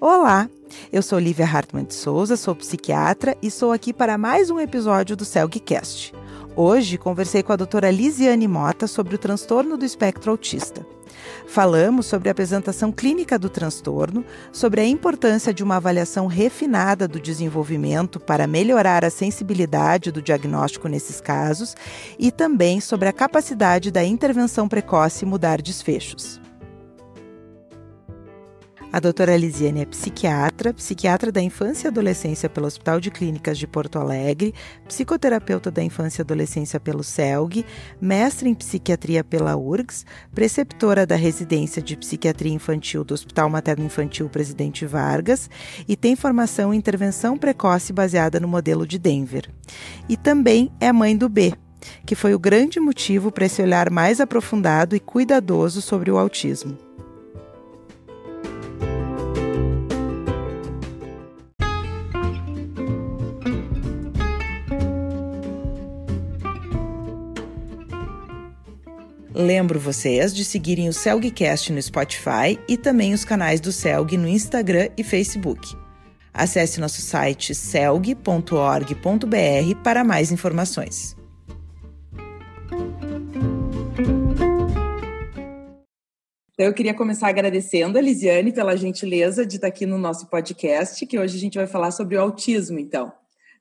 Olá, eu sou Lívia Hartmann de Souza, sou psiquiatra e sou aqui para mais um episódio do CELGcast. Hoje conversei com a doutora Lisiane Mota sobre o transtorno do espectro autista. Falamos sobre a apresentação clínica do transtorno, sobre a importância de uma avaliação refinada do desenvolvimento para melhorar a sensibilidade do diagnóstico nesses casos e também sobre a capacidade da intervenção precoce mudar desfechos. A doutora Lisiane é psiquiatra, psiquiatra da infância e adolescência pelo Hospital de Clínicas de Porto Alegre, psicoterapeuta da infância e adolescência pelo CELG, mestre em psiquiatria pela URGS, preceptora da residência de psiquiatria infantil do Hospital Materno Infantil Presidente Vargas e tem formação em intervenção precoce baseada no modelo de Denver. E também é mãe do B, que foi o grande motivo para esse olhar mais aprofundado e cuidadoso sobre o autismo. Lembro vocês de seguirem o Celgcast no Spotify e também os canais do Celg no Instagram e Facebook. Acesse nosso site celg.org.br para mais informações. Então, eu queria começar agradecendo a Lisiane pela gentileza de estar aqui no nosso podcast, que hoje a gente vai falar sobre o autismo, então.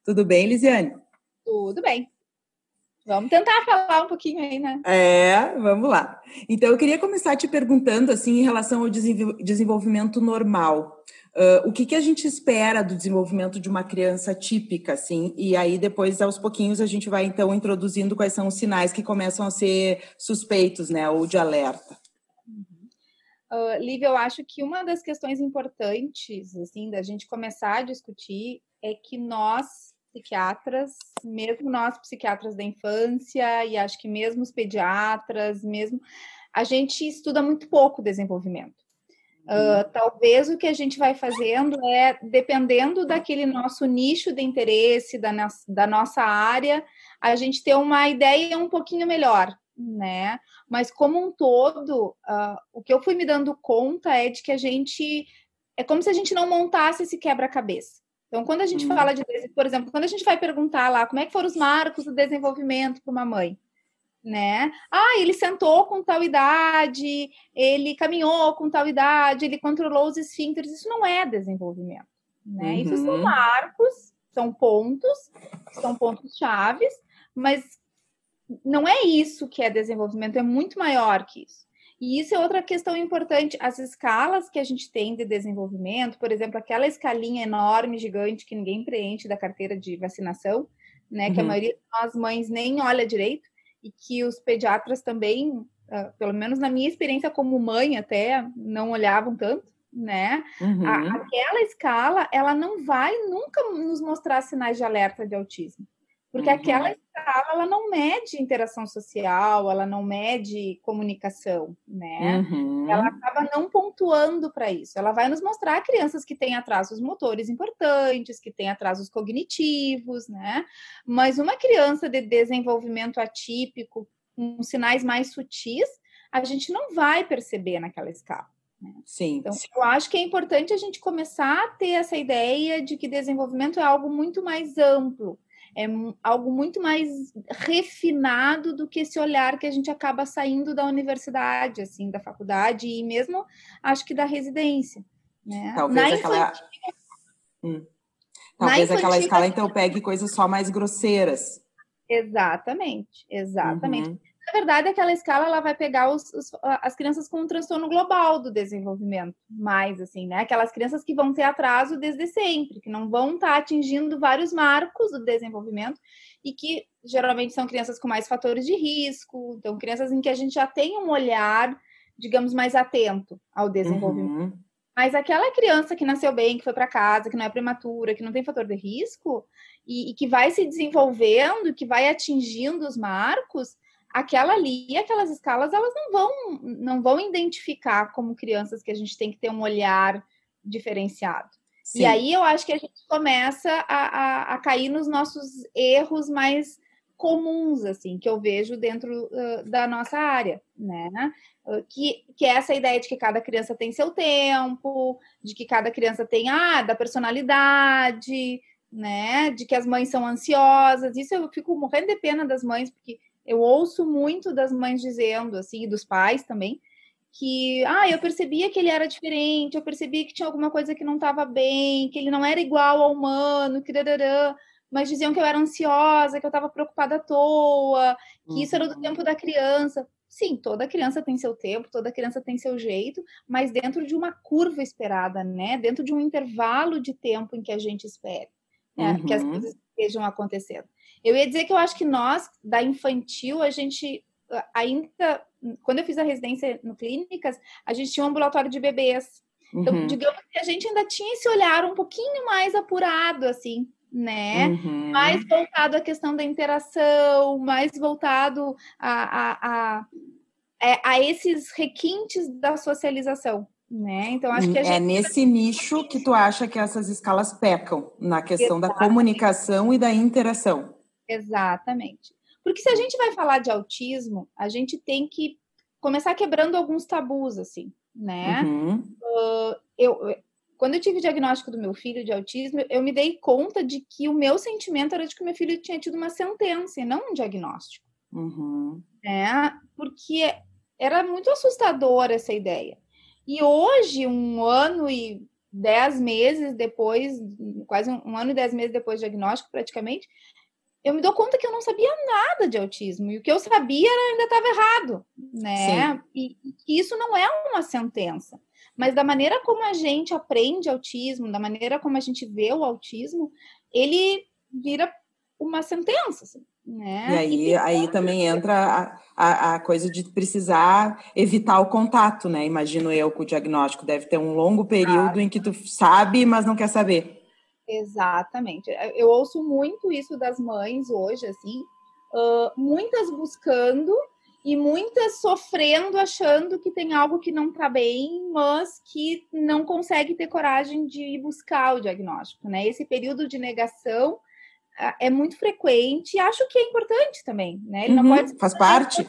Tudo bem, Lisiane? Tudo bem. Vamos tentar falar um pouquinho aí, né? É, vamos lá. Então, eu queria começar te perguntando, assim, em relação ao desenvolvimento normal. Uh, o que, que a gente espera do desenvolvimento de uma criança típica, assim? E aí, depois, aos pouquinhos, a gente vai, então, introduzindo quais são os sinais que começam a ser suspeitos, né? Ou de alerta. Uh, Lívia, eu acho que uma das questões importantes, assim, da gente começar a discutir é que nós psiquiatras, mesmo nós psiquiatras da infância e acho que mesmo os pediatras, mesmo a gente estuda muito pouco desenvolvimento. Uh, talvez o que a gente vai fazendo é, dependendo daquele nosso nicho de interesse, da, no da nossa área, a gente ter uma ideia um pouquinho melhor, né? Mas como um todo, uh, o que eu fui me dando conta é de que a gente é como se a gente não montasse esse quebra-cabeça. Então, quando a gente hum. fala de, por exemplo, quando a gente vai perguntar lá como é que foram os marcos do desenvolvimento para uma mãe, né? Ah, ele sentou com tal idade, ele caminhou com tal idade, ele controlou os esfíncteres. Isso não é desenvolvimento, né? Uhum. Isso são uhum. marcos, são pontos, são pontos chaves, mas não é isso que é desenvolvimento, é muito maior que isso. E isso é outra questão importante. As escalas que a gente tem de desenvolvimento, por exemplo, aquela escalinha enorme, gigante, que ninguém preenche da carteira de vacinação, né? Uhum. Que a uhum. maioria de nós mães nem olha direito, e que os pediatras também, uh, pelo menos na minha experiência como mãe até, não olhavam tanto, né? Uhum. A, aquela escala, ela não vai nunca nos mostrar sinais de alerta de autismo. Porque uhum. aquela escala, ela não mede interação social, ela não mede comunicação, né? Uhum. Ela acaba não pontuando para isso. Ela vai nos mostrar crianças que têm atrasos motores importantes, que têm atrasos cognitivos, né? Mas uma criança de desenvolvimento atípico, com sinais mais sutis, a gente não vai perceber naquela escala. Né? Sim. Então, eu acho que é importante a gente começar a ter essa ideia de que desenvolvimento é algo muito mais amplo é algo muito mais refinado do que esse olhar que a gente acaba saindo da universidade, assim, da faculdade e mesmo acho que da residência. Né? Talvez Na aquela. Hum. Talvez aquela escala, então, pegue coisas só mais grosseiras. Exatamente, exatamente. Uhum. Na verdade, aquela escala ela vai pegar os, os, as crianças com um transtorno global do desenvolvimento, mais assim, né? Aquelas crianças que vão ter atraso desde sempre, que não vão estar tá atingindo vários marcos do desenvolvimento e que geralmente são crianças com mais fatores de risco, então crianças em que a gente já tem um olhar, digamos, mais atento ao desenvolvimento. Uhum. Mas aquela criança que nasceu bem, que foi para casa, que não é prematura, que não tem fator de risco e, e que vai se desenvolvendo, que vai atingindo os marcos, aquela ali, aquelas escalas, elas não vão, não vão identificar como crianças que a gente tem que ter um olhar diferenciado. Sim. E aí eu acho que a gente começa a, a, a cair nos nossos erros mais comuns assim que eu vejo dentro uh, da nossa área, né? Uh, que, que é essa ideia de que cada criança tem seu tempo, de que cada criança tem ah, da personalidade, né? De que as mães são ansiosas. Isso eu fico morrendo de pena das mães, porque eu ouço muito das mães dizendo assim, e dos pais também, que ah, eu percebia que ele era diferente, eu percebia que tinha alguma coisa que não estava bem, que ele não era igual ao humano, que darará, mas diziam que eu era ansiosa, que eu estava preocupada à toa, que uhum. isso era do uhum. tempo da criança. Sim, toda criança tem seu tempo, toda criança tem seu jeito, mas dentro de uma curva esperada, né? Dentro de um intervalo de tempo em que a gente espera né? uhum. que as coisas estejam acontecendo. Eu ia dizer que eu acho que nós, da infantil, a gente ainda, quando eu fiz a residência no clínicas, a gente tinha um ambulatório de bebês. Então, uhum. digamos que a gente ainda tinha esse olhar um pouquinho mais apurado, assim, né? Uhum. Mais voltado à questão da interação, mais voltado a, a, a, é, a esses requintes da socialização. Né? Então, acho que É gente... nesse nicho que tu acha que essas escalas pecam, na questão Exatamente. da comunicação e da interação. Exatamente. Porque se a gente vai falar de autismo, a gente tem que começar quebrando alguns tabus, assim, né? Uhum. Uh, eu, quando eu tive o diagnóstico do meu filho de autismo, eu me dei conta de que o meu sentimento era de que o meu filho tinha tido uma sentença e não um diagnóstico. Uhum. Né? Porque era muito assustadora essa ideia. E hoje, um ano e dez meses depois, quase um, ano e dez meses depois do diagnóstico, praticamente, eu me dou conta que eu não sabia nada de autismo. E o que eu sabia ainda estava errado, né? E, e isso não é uma sentença. Mas da maneira como a gente aprende autismo, da maneira como a gente vê o autismo, ele vira uma sentença. Assim. Né? E aí, e aí também entra a, a, a, coisa de precisar evitar o contato, né? Imagino eu com o diagnóstico. Deve ter um longo período em que tu sabe, mas não quer saber. Exatamente. Eu ouço muito isso das mães hoje, assim, uh, muitas buscando e muitas sofrendo, achando que tem algo que não está bem, mas que não consegue ter coragem de ir buscar o diagnóstico, né? Esse período de negação é muito frequente e acho que é importante também, né? Ele uhum, não pode faz parte.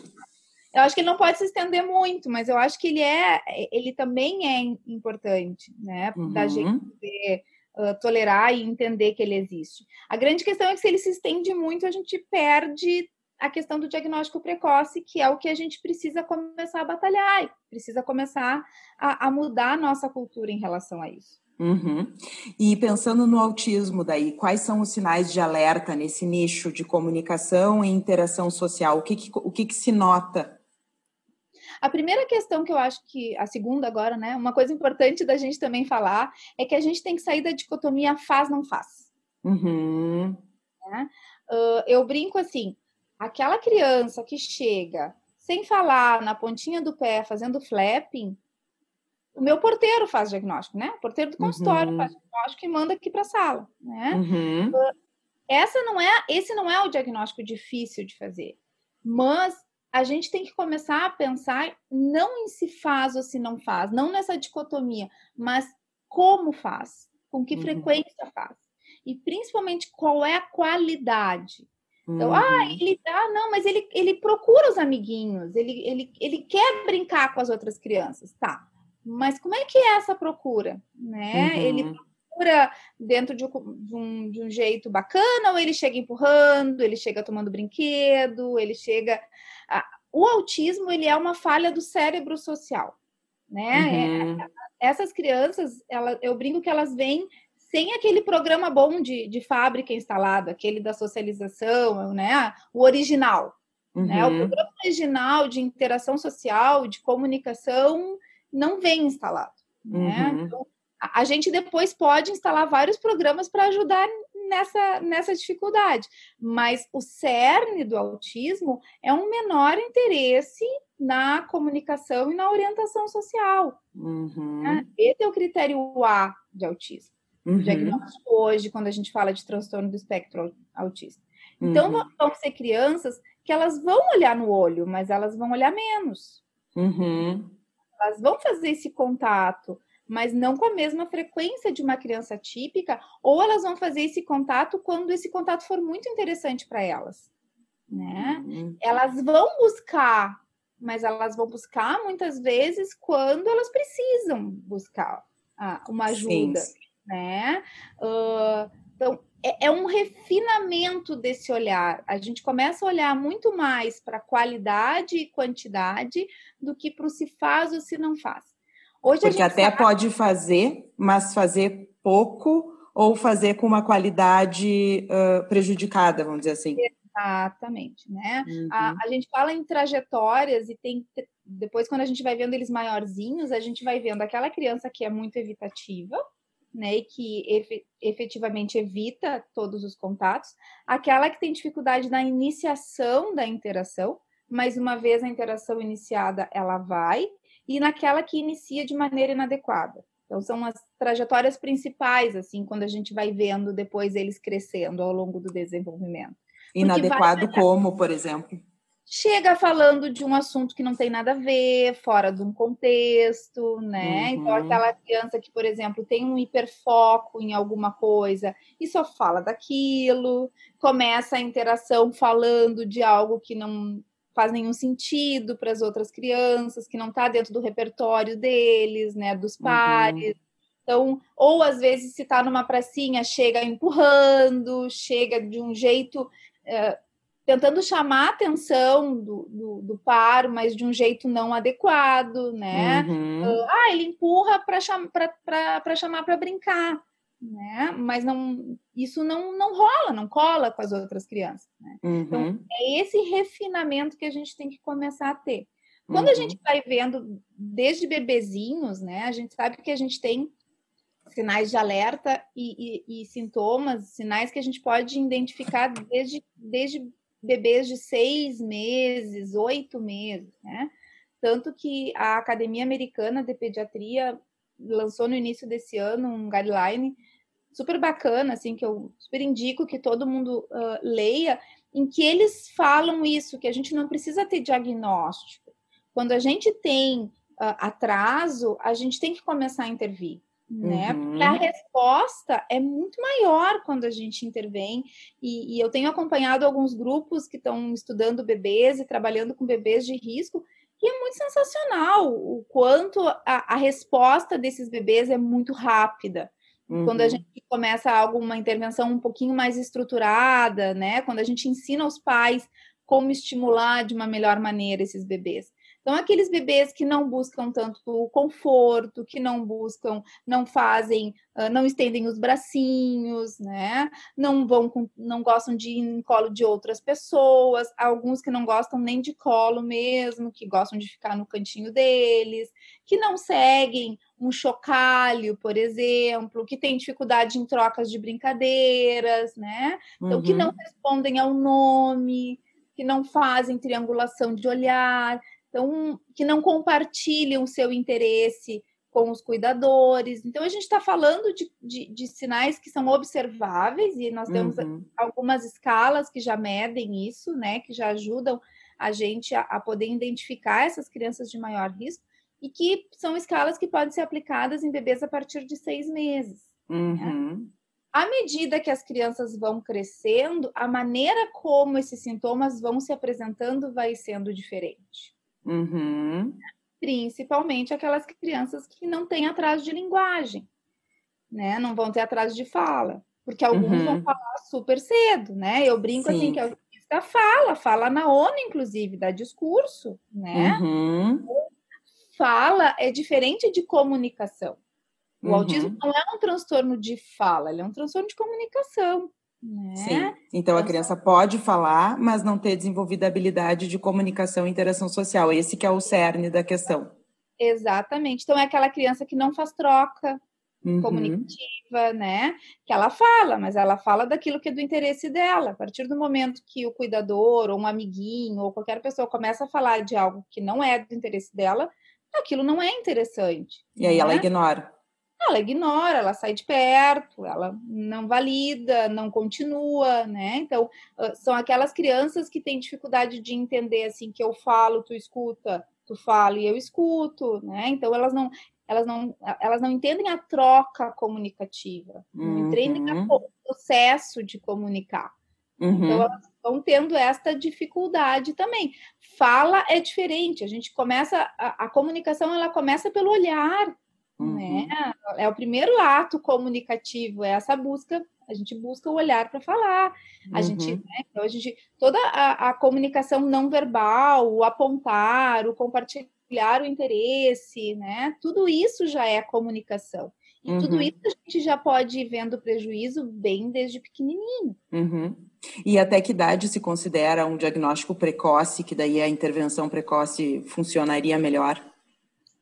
Eu acho que ele não pode se estender muito, mas eu acho que ele é, ele também é importante, né? Uhum. Da gente poder, uh, tolerar e entender que ele existe. A grande questão é que se ele se estende muito, a gente perde a questão do diagnóstico precoce, que é o que a gente precisa começar a batalhar, precisa começar a, a mudar a nossa cultura em relação a isso. Uhum. E pensando no autismo, daí, quais são os sinais de alerta nesse nicho de comunicação e interação social? O que, que o que, que, se nota? A primeira questão que eu acho que, a segunda agora, né? Uma coisa importante da gente também falar é que a gente tem que sair da dicotomia faz-não faz. Uhum. Né? Uh, eu brinco assim: aquela criança que chega sem falar, na pontinha do pé, fazendo flapping, o meu porteiro faz diagnóstico, né? O porteiro do consultório uhum. faz diagnóstico e manda aqui para a sala, né? Uhum. Essa não é, esse não é o diagnóstico difícil de fazer, mas a gente tem que começar a pensar não em se faz ou se não faz, não nessa dicotomia, mas como faz, com que uhum. frequência faz e principalmente qual é a qualidade. Então, ah, uhum. ah, ele ah, não, mas ele, ele procura os amiguinhos, ele, ele, ele quer brincar com as outras crianças, tá? Mas como é que é essa procura? Né? Uhum. Ele procura dentro de um, de um, jeito bacana ou ele chega empurrando, ele chega tomando brinquedo, ele chega. O autismo ele é uma falha do cérebro social. Né? Uhum. É, essas crianças, ela, eu brinco que elas vêm sem aquele programa bom de, de fábrica instalado, aquele da socialização, né? o original. Uhum. Né? O uhum. programa original de interação social, de comunicação, não vem instalado. Né? Uhum. Então, a, gente depois pode instalar vários programas para ajudar nessa, nessa dificuldade, mas o cerne do autismo é um menor interesse na comunicação e na orientação social. Uhum. Né? Esse é o critério A de autismo. Uhum. Diagnóstico hoje, quando a gente fala de transtorno do espectro autista. Então, uhum. vão ser crianças que elas vão olhar no olho, mas elas vão olhar menos. Uhum elas vão fazer esse contato, mas não com a mesma frequência de uma criança típica, ou elas vão fazer esse contato quando esse contato for muito interessante para elas. né? Uhum. Elas vão buscar, mas elas vão buscar muitas vezes quando elas precisam buscar ah, uma ajuda, Sim. né? Uh, então, é, é, um refinamento desse olhar. A gente começa a olhar muito mais para qualidade e quantidade do que para o se faz ou se não faz. Hoje Porque até sabe... pode fazer, mas fazer pouco ou fazer com uma qualidade uh, prejudicada, vamos dizer assim. Exatamente, né? Uhum. A, a, gente fala em trajetórias e tem depois quando a gente vai vendo eles maiorzinhos, a gente vai vendo aquela criança que é muito evitativa, né, e que efetivamente evita todos os contatos, aquela que tem dificuldade na iniciação da interação, mas uma vez a interação iniciada, ela vai, e naquela que inicia de maneira inadequada. Então, são as trajetórias principais, assim, quando a gente vai vendo depois eles crescendo ao longo do desenvolvimento. Inadequado vai... como, por exemplo? Chega falando de um assunto que não tem nada a ver, fora de um contexto, né? Uhum. Então, aquela criança que, por exemplo, tem um hiperfoco em alguma coisa e só fala daquilo, começa a interação falando de algo que não faz nenhum sentido para as outras crianças, que não está dentro do repertório deles, né, dos uhum. pares. Uhum. Então, ou às vezes se está numa pracinha, chega empurrando, chega de um jeito é, tentando chamar a atenção do, do, do, par, mas de um jeito não adequado, né? Uhum. Ah, ele empurra para cham chamar para brincar né? Mas não, isso não, não rola, não cola com as outras crianças. Né? Uhum. Então, é esse refinamento que a gente tem que começar a ter. Quando uhum. a gente vai vendo desde bebezinhos, né? A gente sabe que a gente tem sinais de alerta e, e, e sintomas, sinais que a gente pode identificar desde, desde bebês de seis meses, oito meses, né? Tanto que a Academia Americana de Pediatria lançou no início desse ano um guideline super bacana, assim, que eu super indico que todo mundo uh, leia, em que eles falam isso, que a gente não precisa ter diagnóstico. Quando a gente tem uh, atraso, a gente tem que começar a intervir. Né? Uhum. A resposta é muito maior quando a gente intervém, e, e eu tenho acompanhado alguns grupos que estão estudando bebês e trabalhando com bebês de risco, e é muito sensacional o quanto a, a resposta desses bebês é muito rápida. Uhum. Quando a uhum. gente começa alguma intervenção um pouquinho mais estruturada, né? Quando a gente ensina aos pais como estimular de uma melhor maneira esses bebês. Então, aqueles bebês que não buscam tanto o conforto, que não buscam, não fazem, não estendem os bracinhos, né? Não vão, com, não gostam de ir em colo de outras pessoas, alguns que não gostam nem de colo mesmo, que gostam de ficar no cantinho deles, que não seguem um chocalho, por exemplo, que tem dificuldade em trocas de brincadeiras, né? Então, uhum. que não respondem ao nome, que não fazem triangulação de olhar. Então, que não compartilham o seu interesse com os cuidadores. Então, a gente está falando de, de, de, sinais que são observáveis e nós temos uhum. algumas escalas que já medem isso, né? Que já ajudam a gente a, a, poder identificar essas crianças de maior risco e que são escalas que podem ser aplicadas em bebês a partir de seis meses. Né? Uhum. Né? À medida que as crianças vão crescendo, a maneira como esses sintomas vão se apresentando vai sendo diferente. Uhum. Principalmente aquelas crianças que não têm atraso de linguagem, né? Não vão ter atraso de fala, porque alguns uhum. vão falar super cedo, né? Eu brinco assim, Sim. assim que a autista fala, fala na ONU, inclusive, dá discurso, né? Uhum. Fala é diferente de comunicação. O uhum. autismo não é um transtorno de fala, ele é um transtorno de comunicação. Né? Sim. Então a criança pode falar, mas não ter desenvolvido a habilidade de comunicação e interação social. Esse que é o cerne da questão. Exatamente. Então é aquela criança que não faz troca uhum. comunicativa, né? Que ela fala, mas ela fala daquilo que é do interesse dela. A partir do momento que o cuidador, ou um amiguinho, ou qualquer pessoa começa a falar de algo que não é do interesse dela, aquilo não é interessante. E aí ela né? ignora ela ignora, ela sai de perto, ela não valida, não continua, né? Então, são aquelas crianças que têm dificuldade de entender assim que eu falo, tu escuta, tu fala e eu escuto, né? Então elas não elas não elas não entendem a troca comunicativa, não uhum. entendem o processo de comunicar. Uhum. Então, elas estão tendo esta dificuldade também. Fala é diferente, a gente começa, a, a comunicação ela começa pelo olhar, uhum. né? É o primeiro ato comunicativo, é essa busca, a gente busca o olhar para falar. A uhum. gente, né? Então, a gente, toda a, a comunicação não verbal, o apontar, o compartilhar o interesse, né? Tudo isso já é comunicação. E uhum. tudo isso a gente já pode ir vendo prejuízo bem desde pequenininho. Uhum. E até que idade se considera um diagnóstico precoce, que daí a intervenção precoce funcionaria melhor?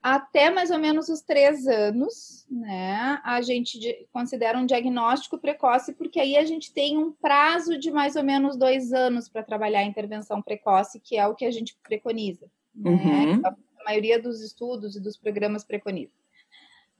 Até mais ou menos os três anos, né? A gente considera um diagnóstico precoce, porque aí a gente tem um prazo de mais ou menos dois anos para trabalhar a intervenção precoce, que é o que a gente preconiza. Né? Uhum. A maioria dos estudos e dos programas preconiza.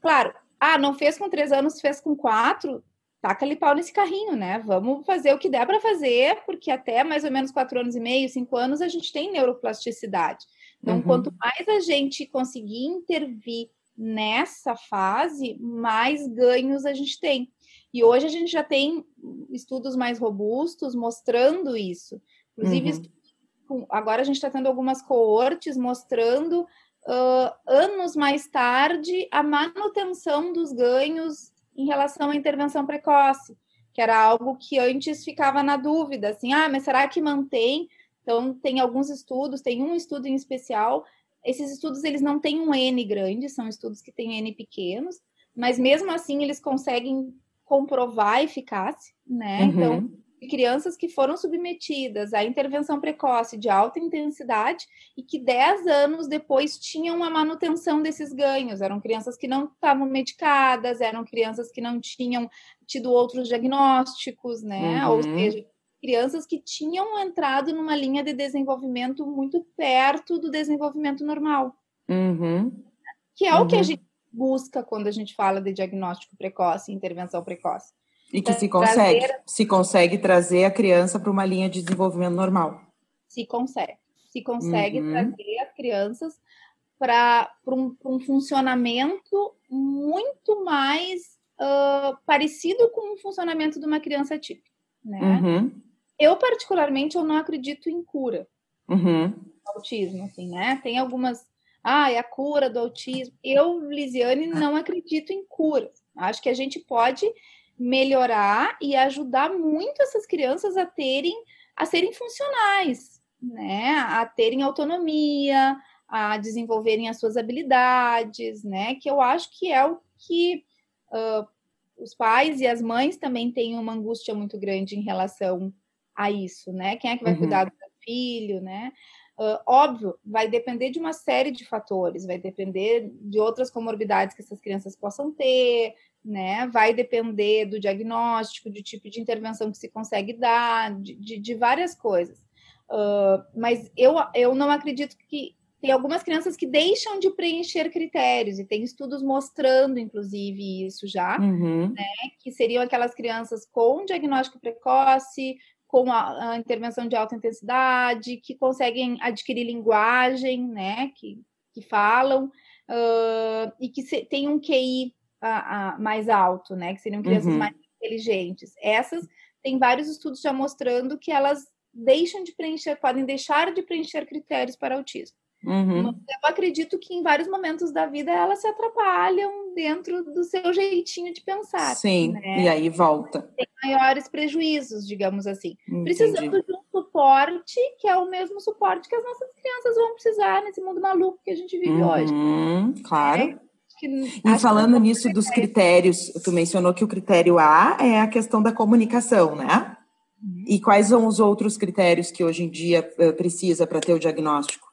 Claro, ah, não fez com três anos, fez com quatro, taca-lhe pau nesse carrinho, né? Vamos fazer o que der para fazer, porque até mais ou menos quatro anos e meio, cinco anos, a gente tem neuroplasticidade. Então, uhum. quanto mais a gente conseguir intervir nessa fase, mais ganhos a gente tem. E hoje a gente já tem estudos mais robustos mostrando isso. Inclusive, uhum. agora a gente está tendo algumas coortes mostrando uh, anos mais tarde, a manutenção dos ganhos em relação à intervenção precoce, que era algo que antes ficava na dúvida, assim, ah, mas será que mantém? Então, tem alguns estudos, tem um estudo em especial, esses estudos, eles não têm um N grande, são estudos que têm N pequenos, mas mesmo assim, eles conseguem comprovar a eficácia, né? Uhum. Então, crianças que foram submetidas à intervenção precoce de alta intensidade e que 10 anos depois tinham a manutenção desses ganhos. Eram crianças que não estavam medicadas, eram crianças que não tinham tido outros diagnósticos, né? Uhum. Ou seja, crianças que tinham entrado numa linha de desenvolvimento muito perto do desenvolvimento normal. Uhum. Que é uhum. o que a uhum. gente busca quando a gente fala de diagnóstico precoce e intervenção precoce. E que se consegue, trazer... se consegue trazer a criança para uma linha de desenvolvimento normal. Se consegue. Se consegue uhum. trazer as crianças para um, um, funcionamento muito mais uh, parecido com o funcionamento de uma criança típica. Né? Uhum. Eu, particularmente, eu não acredito em cura uhum. autismo, assim, né? Tem algumas... Ah, é a cura do autismo. Eu, Lisiane, não acredito em cura. Acho que a gente pode melhorar e ajudar muito essas crianças a terem a serem funcionais, né? A terem autonomia, a desenvolverem as suas habilidades, né? Que eu acho que é o que uh, os pais e as mães também têm uma angústia muito grande em relação a isso, né? Quem é que vai uhum. cuidar do filho, né? Uh, óbvio, vai depender de uma série de fatores, vai depender de outras comorbidades que essas crianças possam ter, né? Vai depender do diagnóstico, do tipo de intervenção que se consegue dar, de, de, de várias coisas. Uh, mas eu, eu não acredito que tem algumas crianças que deixam de preencher critérios, e tem estudos mostrando, inclusive, isso já, uhum. né? Que seriam aquelas crianças com diagnóstico precoce, com a, a, intervenção de alta intensidade, que conseguem adquirir linguagem, né? Que, que falam, uh, e que se, tem um QI a, a, mais alto, né? Que seriam crianças uhum. mais inteligentes. Essas tem vários estudos já mostrando que elas deixam de preencher, podem deixar de preencher critérios para autismo. Uhum. Eu acredito que em vários momentos da vida elas se atrapalham dentro do seu jeitinho de pensar. Sim, né? e aí volta. Tem maiores prejuízos, digamos assim. Entendi. Precisando de um suporte que é o mesmo suporte que as nossas crianças vão precisar nesse mundo maluco que a gente vive uhum, hoje. Claro. É, e falando nisso dos critérios, tu mencionou que o critério A é a questão da comunicação, né? Uhum. E quais são os outros critérios que hoje em dia eh, precisa para ter o diagnóstico?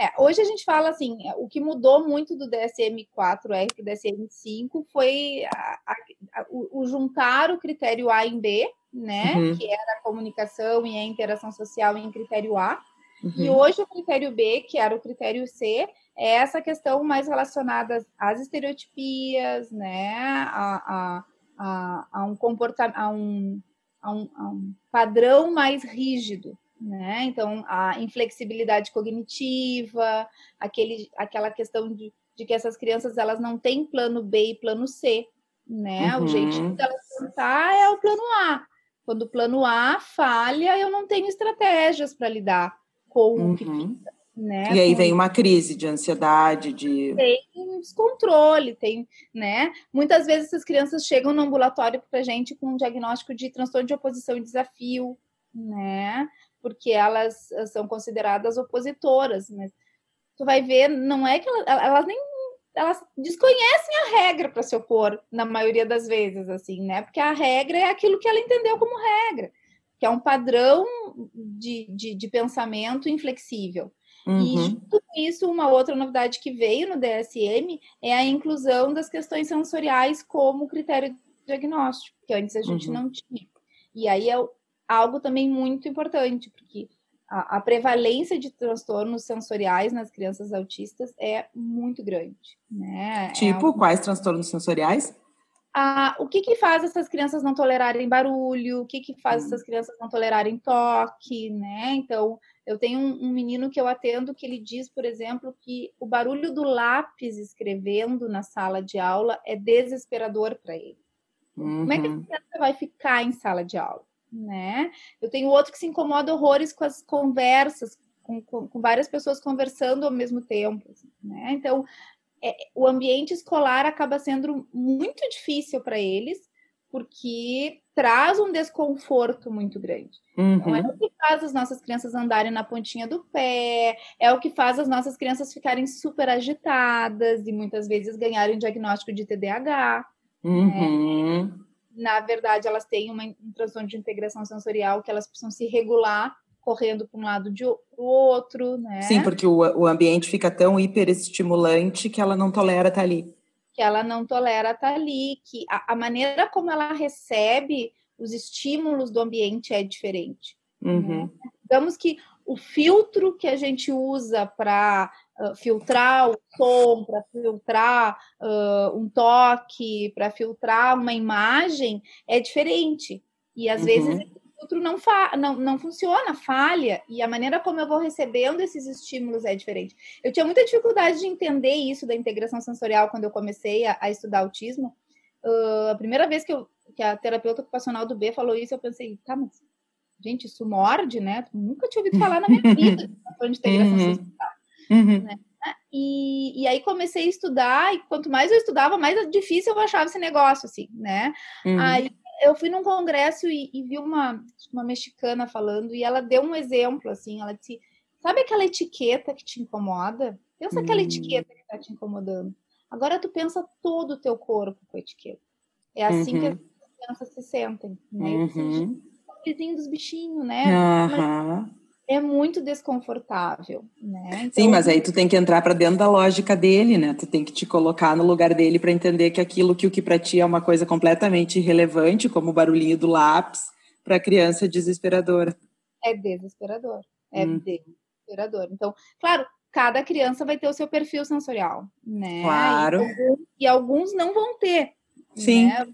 É, hoje a gente fala assim, é, o que mudou muito do DSM-4R para o DSM-5 foi a, a, a, o, o, juntar o critério A em B, né? Uhum. Que era a comunicação e a interação social em critério A. Uhum. E hoje o critério B, que era o critério C, é essa questão mais relacionada às estereotipias, né, a, a, a, a um comportamento, a um, a, um, a um padrão mais rígido, né? Então, a inflexibilidade cognitiva, aquele, aquela questão de, de que essas crianças elas não têm plano B e plano C, né? Uhum. O jeitinho delas pensar é o plano A. Quando o plano A falha, eu não tenho estratégias para lidar com uhum. o que uhum. fica. Né? E aí vem uma crise de ansiedade, de. Tem um descontrole, tem, né? Muitas vezes essas crianças chegam no ambulatório para a gente com um diagnóstico de transtorno de oposição e desafio, né? Porque elas são consideradas opositoras, mas tu vai ver, não é que elas, elas nem elas desconhecem a regra para se opor, na maioria das vezes, assim, né? Porque a regra é aquilo que ela entendeu como regra, que é um padrão de, de, de pensamento inflexível. Uhum. E junto com isso, uma outra novidade que veio no DSM é a inclusão das questões sensoriais como critério diagnóstico, que antes a gente uhum. não tinha. E aí é algo também muito importante, porque a, a, prevalência de transtornos sensoriais nas crianças autistas é muito grande. Né? É tipo, é quais transtornos sensoriais? Ah, o que, que faz essas crianças não tolerarem barulho? O que, que faz hum. essas crianças não tolerarem toque? Né? Então, eu tenho um, um, menino que eu atendo que ele diz, por exemplo, que o barulho do lápis escrevendo na sala de aula é desesperador para ele. Uhum. Como é que a uhum. criança vai ficar em sala de aula? né? Eu tenho outro que se incomoda horrores com as conversas, com, com, com várias pessoas conversando ao mesmo tempo, assim, né? Então, é, o ambiente escolar acaba sendo muito difícil para eles, porque traz um desconforto muito grande. Uhum. Então, é o que faz as nossas crianças andarem na pontinha do pé, é o que faz as nossas crianças ficarem super agitadas e muitas vezes ganharem diagnóstico de TDAH. Né? Uhum. Né? na verdade, elas têm uma, um transtorno de integração sensorial que elas precisam se regular correndo para um lado de o outro, né? Sim, porque o, o ambiente fica tão hiperestimulante que ela não tolera estar ali. Que ela não tolera estar ali, que a, a maneira como ela recebe os estímulos do ambiente é diferente. Uhum. Né? Digamos que o filtro que a gente usa para uh, filtrar o som, para filtrar uh, um toque, para filtrar uma imagem é diferente. E às uhum. vezes filtro não, não, não funciona, falha, e a maneira como eu vou recebendo esses estímulos é diferente. Eu tinha muita dificuldade de entender isso da integração sensorial quando eu comecei a, a estudar autismo. Uh, a primeira vez que, eu, que a terapeuta ocupacional do B falou isso, eu pensei, tá, mas gente, isso morde, né? Nunca tinha ouvido falar na minha vida de integração uhum. social. Uhum. Né? E, e aí comecei a estudar, e quanto mais eu estudava, mais difícil eu achava esse negócio, assim, né? Uhum. Aí eu fui num congresso e, e, vi uma, uma mexicana falando, e ela deu um exemplo, assim, ela disse, sabe aquela etiqueta que te incomoda? Pensa aquela uhum. etiqueta que está te incomodando. Agora tu pensa todo o teu corpo com a etiqueta. É assim que uhum. as crianças se sentem, né? Uhum vizinho dos bichinhos, né? Uhum. É muito desconfortável, né? Então, Sim, mas aí tu tem que entrar para dentro da lógica dele, né? Tu tem que te colocar no lugar dele para entender que aquilo que o que para ti é uma coisa completamente irrelevante, como o barulhinho do lápis, para a criança é desesperador. É desesperador. É hum. desesperador. Então, claro, cada criança vai ter o seu perfil sensorial, né? Claro. E, e alguns não vão ter. Sim. Né?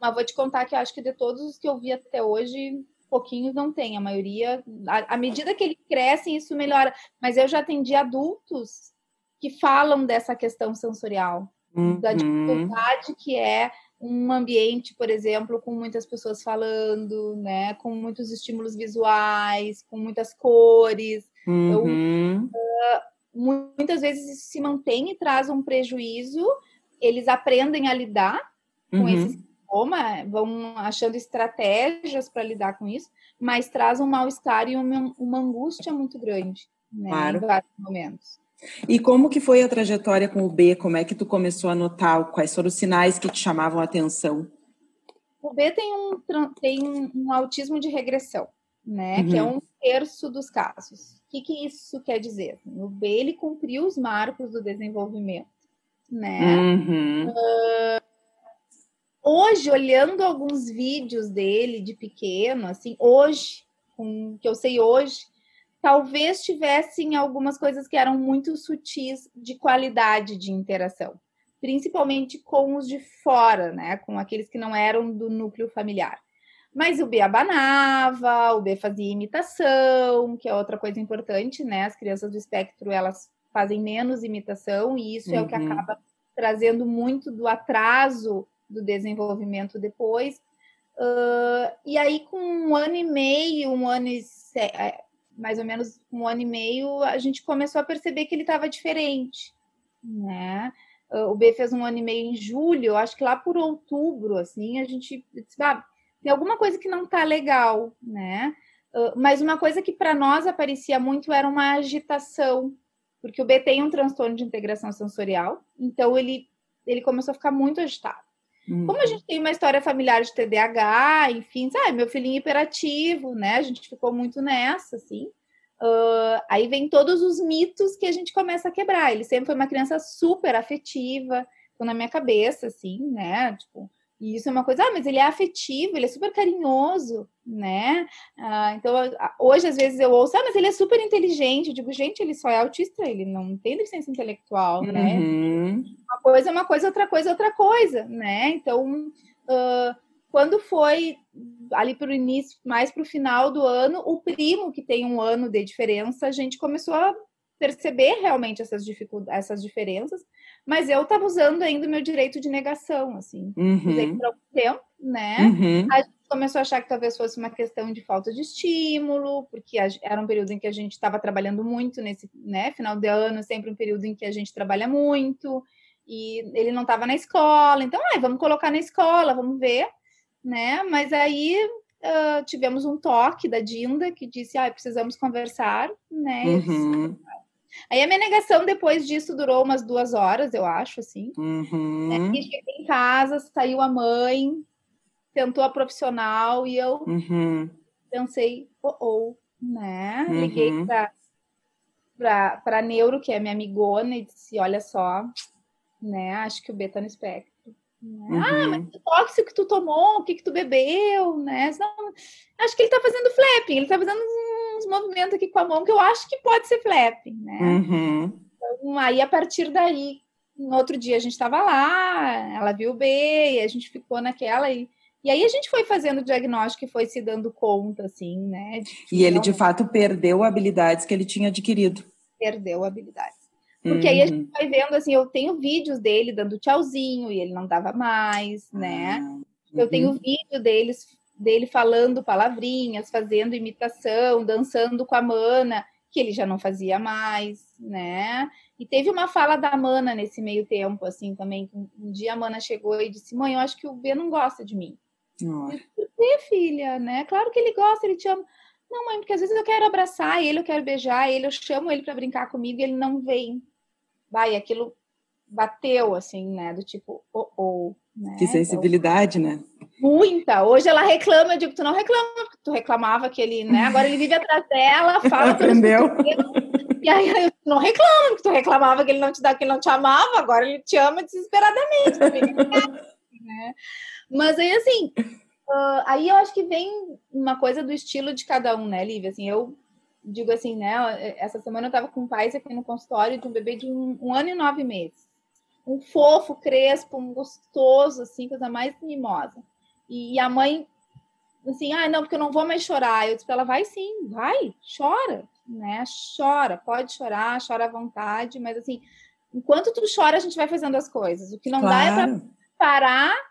Mas vou te contar que eu acho que de todos os que eu vi até hoje, pouquinhos não tem. A maioria, à medida que eles crescem, isso melhora. Mas eu já atendi adultos que falam dessa questão sensorial, uhum. da dificuldade que é um ambiente, por exemplo, com muitas pessoas falando, né, com muitos estímulos visuais, com muitas cores. Uhum. Então, uh, muitas vezes isso se mantém e traz um prejuízo. Eles aprendem a lidar com uhum. esses sintoma, vão achando estratégias para lidar com isso, mas traz um mal-estar e uma, uma, angústia muito grande, né, claro. em vários momentos. E como que foi a trajetória com o B? Como é que tu começou a notar? Quais foram os sinais que te chamavam a atenção? O B tem um, tem um autismo de regressão, né? Uhum. Que é uhum. um terço dos casos. O que, que isso quer dizer? O B ele cumpriu os marcos do desenvolvimento, né? Uhum. Uh, hoje, olhando alguns vídeos dele de pequeno, assim, hoje, com que eu sei hoje, talvez tivessem algumas coisas que eram muito sutis de qualidade de interação, principalmente com os de fora, né, com aqueles que não eram do núcleo familiar. Mas o B abanava, o B fazia imitação, que é outra coisa importante, né? As crianças do espectro, elas fazem menos imitação e isso uhum. é o que uhum. acaba trazendo muito do atraso do desenvolvimento depois. Uh, e aí, com um ano e meio, um ano e é, mais ou menos um ano e meio, a gente começou a perceber que ele estava diferente, né? Uh, o B fez um ano e meio em julho, acho que lá por outubro, assim, a gente disse, ah, tem alguma coisa que não está legal, né? Uh, mas uma coisa que para nós aparecia muito era uma agitação, porque o B tem um transtorno de integração sensorial, então ele, ele começou a ficar muito agitado. Uhum. Como a gente tem uma história familiar de TDAH, enfim, sabe, meu filhinho hiperativo, né? A gente ficou muito nessa, assim. Uh, aí vem todos os mitos que a gente começa a quebrar. Ele sempre foi uma criança super afetiva, na minha cabeça, assim, né? Tipo, e isso é uma coisa, ah, mas ele é afetivo, ele é super carinhoso, né? Ah, então, hoje, às vezes, eu ouço, ah, mas ele é super inteligente. Eu digo, gente, ele só é autista, ele não tem deficiência intelectual, né? Uhum. Uma coisa é uma coisa, outra coisa é outra coisa, né? Então, uh, quando foi ali para o início, mais para o final do ano, o primo, que tem um ano de diferença, a gente começou a perceber realmente essas dificuldades, essas diferenças, mas eu estava usando ainda o meu direito de negação, assim, uhum. usei por algum tempo, né? Uhum. A gente começou a achar que talvez fosse uma questão de falta de estímulo, porque era um período em que a gente estava trabalhando muito nesse, né, final de ano, sempre um período em que a gente trabalha muito, e ele não estava na escola, então, ah, vamos colocar na escola, vamos ver, né? Mas aí uh, tivemos um toque da Dinda que disse, ah, precisamos conversar, né? Uhum. Aí a minha negação depois disso durou umas duas horas, eu acho, assim. Uhum. Né? E cheguei em casa, saiu a mãe, tentou a profissional e eu uhum. pensei, oh, oh né? Uhum. Liguei para para para neuro, que é minha amigona, e disse, olha só, né? Acho que o B tá no espectro. Uhum. Ah, mas que tóxico que tu tomou, o que que tu bebeu, né? Senão, acho que ele tá fazendo flapping, ele tá fazendo uns movimentos aqui com a mão que eu acho que pode ser flapping, né? Uhum. Então, aí a partir daí, no outro dia a gente estava lá, ela viu o B, e a gente ficou naquela e e aí a gente foi fazendo o diagnóstico e foi se dando conta, assim, né? E ele, de fato, perdeu habilidades que ele tinha adquirido. Perdeu habilidades. Porque uhum. aí a gente uhum. vai vendo, assim, eu tenho vídeos dele dando tchauzinho e ele não dava mais, né? Uhum. Eu tenho vídeo deles, dele falando palavrinhas, fazendo imitação, dançando com a Mana, que ele já não fazia mais, né? E teve uma fala da Mana nesse meio tempo, assim, também. Um dia a Mana chegou e disse, mãe, eu acho que o B não gosta de mim. Por que, filha, né? Claro que ele gosta, ele te ama. Não, mãe, porque às vezes eu quero abraçar ele, eu quero beijar ele, eu chamo ele para brincar comigo e ele não vem vai, aquilo bateu, assim, né? Do tipo, oh, oh. Né? Que sensibilidade, então, né? Muita. Hoje ela reclama, eu digo, tu não reclama, porque tu reclamava que ele, né? Agora ele vive atrás dela, fala. Aprendeu. E aí eu não reclama, porque tu reclamava que ele não te dá, que ele não te amava, agora ele te ama desesperadamente. né? Mas aí, assim, uh, aí eu acho que vem uma coisa do estilo de cada um, né, Lívia? Assim, eu digo assim, né? Essa semana eu estava com pais aqui no consultório de um bebê de um, um, ano e nove meses. Um fofo, crespo, um gostoso, assim, coisa mais mimosa. E, a mãe, assim, ah, não, porque eu não vou mais chorar. Eu disse para ela, vai sim, vai, chora, né? Chora, pode chorar, chora à vontade, mas assim, enquanto tu chora, a gente vai fazendo as coisas. O que não claro. dá é para parar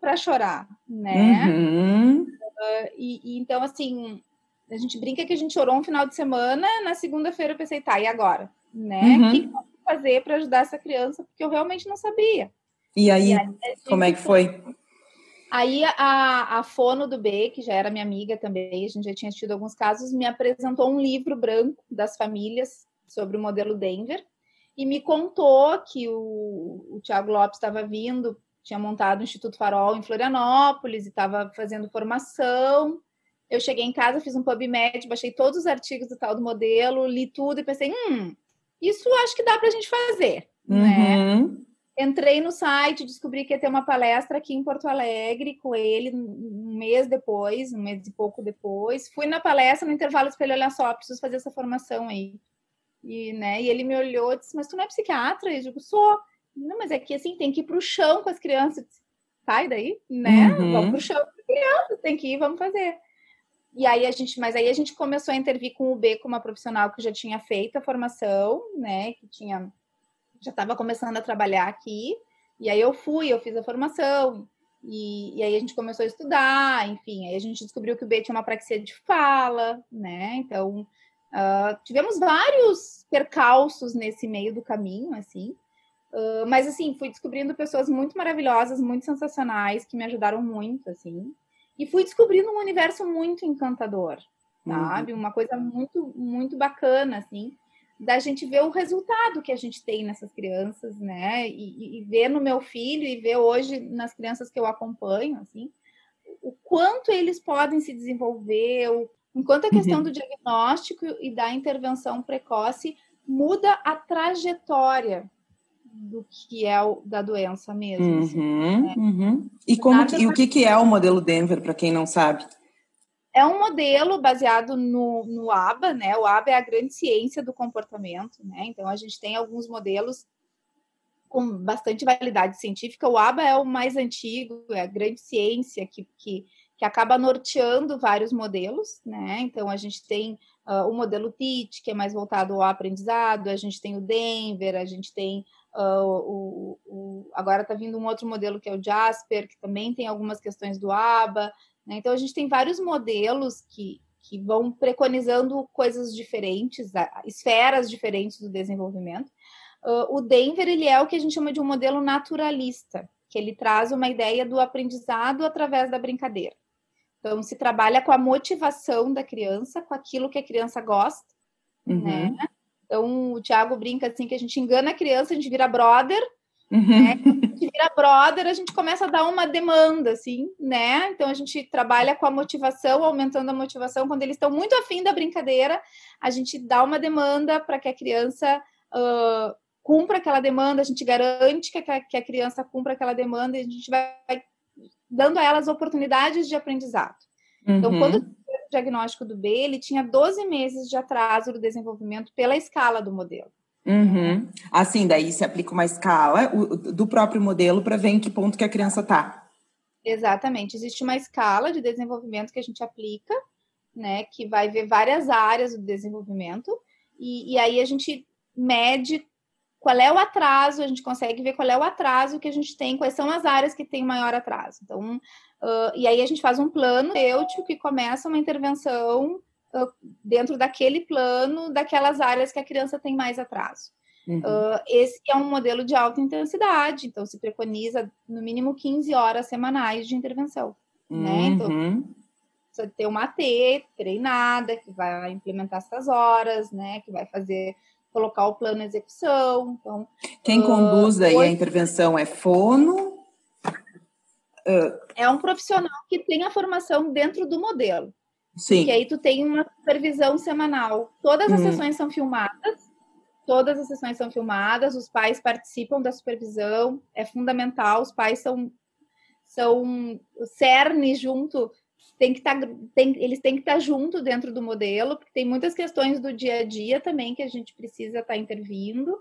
para chorar, né? Uhum. Uh, e, e, então, assim, a gente brinca que a gente chorou um final de semana, na segunda-feira eu pensei, tá, e agora? Né? Uhum. Que fazer para ajudar essa criança? Porque eu realmente não sabia. E aí, e aí como é que foi? Aí a, a fono do B, que já era minha amiga também, a gente já tinha tido alguns casos, me apresentou um livro branco das famílias sobre o modelo Denver e me contou que o, o Tiago Lopes estava vindo, tinha montado o Instituto Farol em Florianópolis e estava fazendo formação eu cheguei em casa, fiz um PubMed, baixei todos os artigos do tal do modelo, li tudo e pensei, hum, isso acho que dá para a gente fazer, né? uhum. né? Entrei no site, descobri que ia ter uma palestra aqui em Porto Alegre com ele um mês depois, um mês e pouco depois. Fui na palestra, no intervalo, para ele, olha só, preciso fazer essa formação aí. E, né, e ele me olhou e disse, mas tu não é psiquiatra? Eu digo, sou. Não, mas é que assim, tem que ir para o chão com as crianças. Sai daí, né? Uhum. Vamos para o chão com as crianças, tem que ir, vamos fazer. E aí a gente, mas aí a gente começou a intervir com o B como uma profissional que já tinha feito a formação, né? Que tinha já estava começando a trabalhar aqui. E aí eu fui, eu fiz a formação. E, e, aí a gente começou a estudar, enfim, aí a gente descobriu que o B tinha uma praxia de fala, né? Então, uh, tivemos vários percalços nesse meio do caminho, assim. Uh, mas, assim, fui descobrindo pessoas muito maravilhosas, muito sensacionais, que me ajudaram muito, assim. E fui descobrindo um universo muito encantador, sabe? Uhum. Uma coisa muito, muito bacana, assim da gente ver o resultado que a gente tem nessas crianças, né? E, e, ver no meu filho e ver hoje nas crianças que eu acompanho, assim, o quanto eles podem se desenvolver, o, enquanto a questão uhum. do diagnóstico e da intervenção precoce muda a trajetória do que é o, da doença mesmo. Uhum, assim, né? uhum. E, como que, e o que, que é o modelo Denver, para quem não sabe? É um modelo baseado no, no ABA, né? O ABA é a grande ciência do comportamento, né? Então a gente tem alguns modelos com bastante validade científica. O ABA é o mais antigo, é a grande ciência que, que, que acaba norteando vários modelos, né? Então a gente tem uh, o modelo TIT, que é mais voltado ao aprendizado, a gente tem o Denver, a gente tem uh, o, o, agora está vindo um outro modelo que é o Jasper, que também tem algumas questões do ABA. Né? Então, a gente tem vários modelos que, que vão preconizando coisas diferentes, esferas diferentes do desenvolvimento. Uh, o Denver ele é o que a gente chama de um modelo naturalista, que ele traz uma ideia do aprendizado através da brincadeira. Então, se trabalha com a motivação da criança, com aquilo que a criança gosta, uhum. né? Então, o Tiago brinca assim que a gente engana a criança, a gente vira brother, Uhum. Né? A gente vira brother, a gente começa a dar uma demanda, assim, né? Então a gente trabalha com a motivação, aumentando a motivação. Quando eles estão muito afim da brincadeira, a gente dá uma demanda para que a criança uh, cumpra aquela demanda, a gente garante que a, que a criança cumpra aquela demanda e a gente vai dando a elas oportunidades de aprendizado. Então, uhum. Quando diagnóstico do B, ele tinha 12 meses de atraso do desenvolvimento pela escala do modelo. Uhum. Assim, daí se aplica uma escala do próprio modelo para ver em que ponto que a criança está. Exatamente. Existe uma escala de desenvolvimento que a gente aplica, né? Que vai ver várias áreas do desenvolvimento, e, e aí a gente mede qual é o atraso, a gente consegue ver qual é o atraso que a gente tem, quais são as áreas que tem maior atraso. Então, uh, e aí a gente faz um plano terapêutico que começa uma intervenção dentro daquele plano, daquelas áreas que a criança tem mais atraso. Uhum. Uh, esse é um modelo de alta intensidade, então se preconiza no mínimo 15 horas semanais de intervenção. Uhum. Né? Então, precisa ter uma AT treinada, que vai implementar essas horas, né? Que vai fazer, colocar o plano de execução. Então, Quem uh, conduz aí hoje... a intervenção é fono? Uh... É um profissional que tem a formação dentro do modelo. Sim. Que aí tu tem uma supervisão semanal. Todas as hum. sessões são filmadas. Todas as sessões são filmadas, os pais participam da supervisão, é fundamental, os pais são são o cerne junto, tem que estar, tá, tem, eles têm que estar tá junto dentro do modelo, porque tem muitas questões do dia a dia também que a gente precisa estar tá intervindo.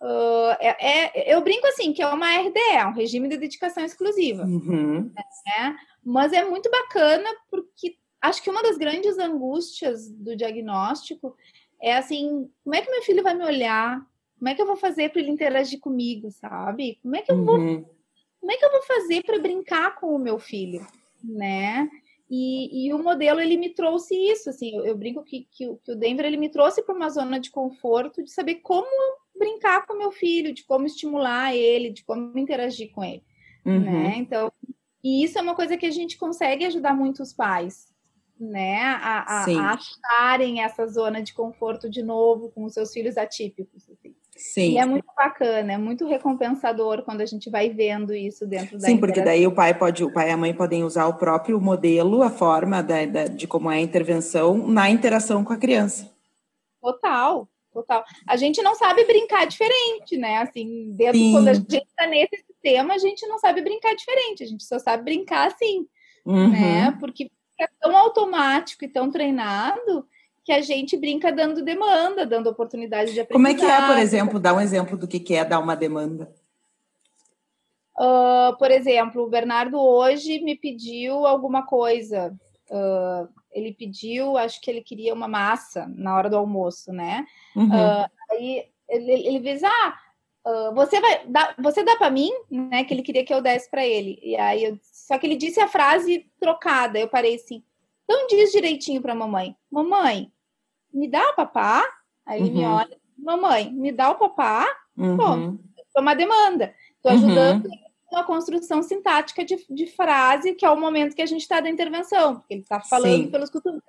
Uh, é, é, eu brinco assim, que é uma RDE, um regime de dedicação exclusiva. Uhum. Né? Mas é muito bacana porque acho que uma das grandes angústias do diagnóstico é assim, como é que meu filho vai me olhar? Como é que eu vou fazer para ele interagir comigo, sabe? Como é que eu uhum. vou como é que eu vou fazer para brincar com o meu filho, né? E, e, o modelo ele me trouxe isso, assim, eu, eu brinco que, que, que, o Denver ele me trouxe para uma zona de conforto de saber como brincar com meu filho, de como estimular ele, de como interagir com ele, uhum. né? Então, e isso é uma coisa que a gente consegue ajudar muito os pais, né, a, a, a, acharem essa zona de conforto de novo com os seus filhos atípicos. Assim. Sim. E é muito bacana, é muito recompensador quando a gente vai vendo isso dentro da Sim, porque daí o pai pode, o pai e a mãe podem usar o próprio modelo, a forma da, da, de como é a intervenção na interação com a criança. Total, total. A gente não sabe brincar diferente, né? Assim, dentro, Sim. quando a gente está nesse sistema, a gente não sabe brincar diferente, a gente só sabe brincar assim, uhum. né? Porque é tão automático e tão treinado que a gente brinca dando demanda, dando oportunidade de aprendizagem. Como é que é, por exemplo, dar um exemplo do que é dar uma demanda? Uh, por exemplo, o Bernardo hoje me pediu alguma coisa. Uh, ele pediu, acho que ele queria uma massa na hora do almoço, né? Uhum. Uh, aí ele, ele diz: Ah, uh, você vai dar, você dá para mim, né? Que ele queria que eu desse para ele. E aí eu, só que ele disse a frase trocada. Eu parei assim. Então diz direitinho para mamãe. Mamãe, me dá o papá? Aí ele uhum. me olha. Mamãe, me dá o papá? Uhum. Bom, é uma demanda. Estou ajudando uhum. uma construção sintática de, de, frase, que é o momento que a gente está da intervenção, porque ele está falando Sim. pelos cotovelos.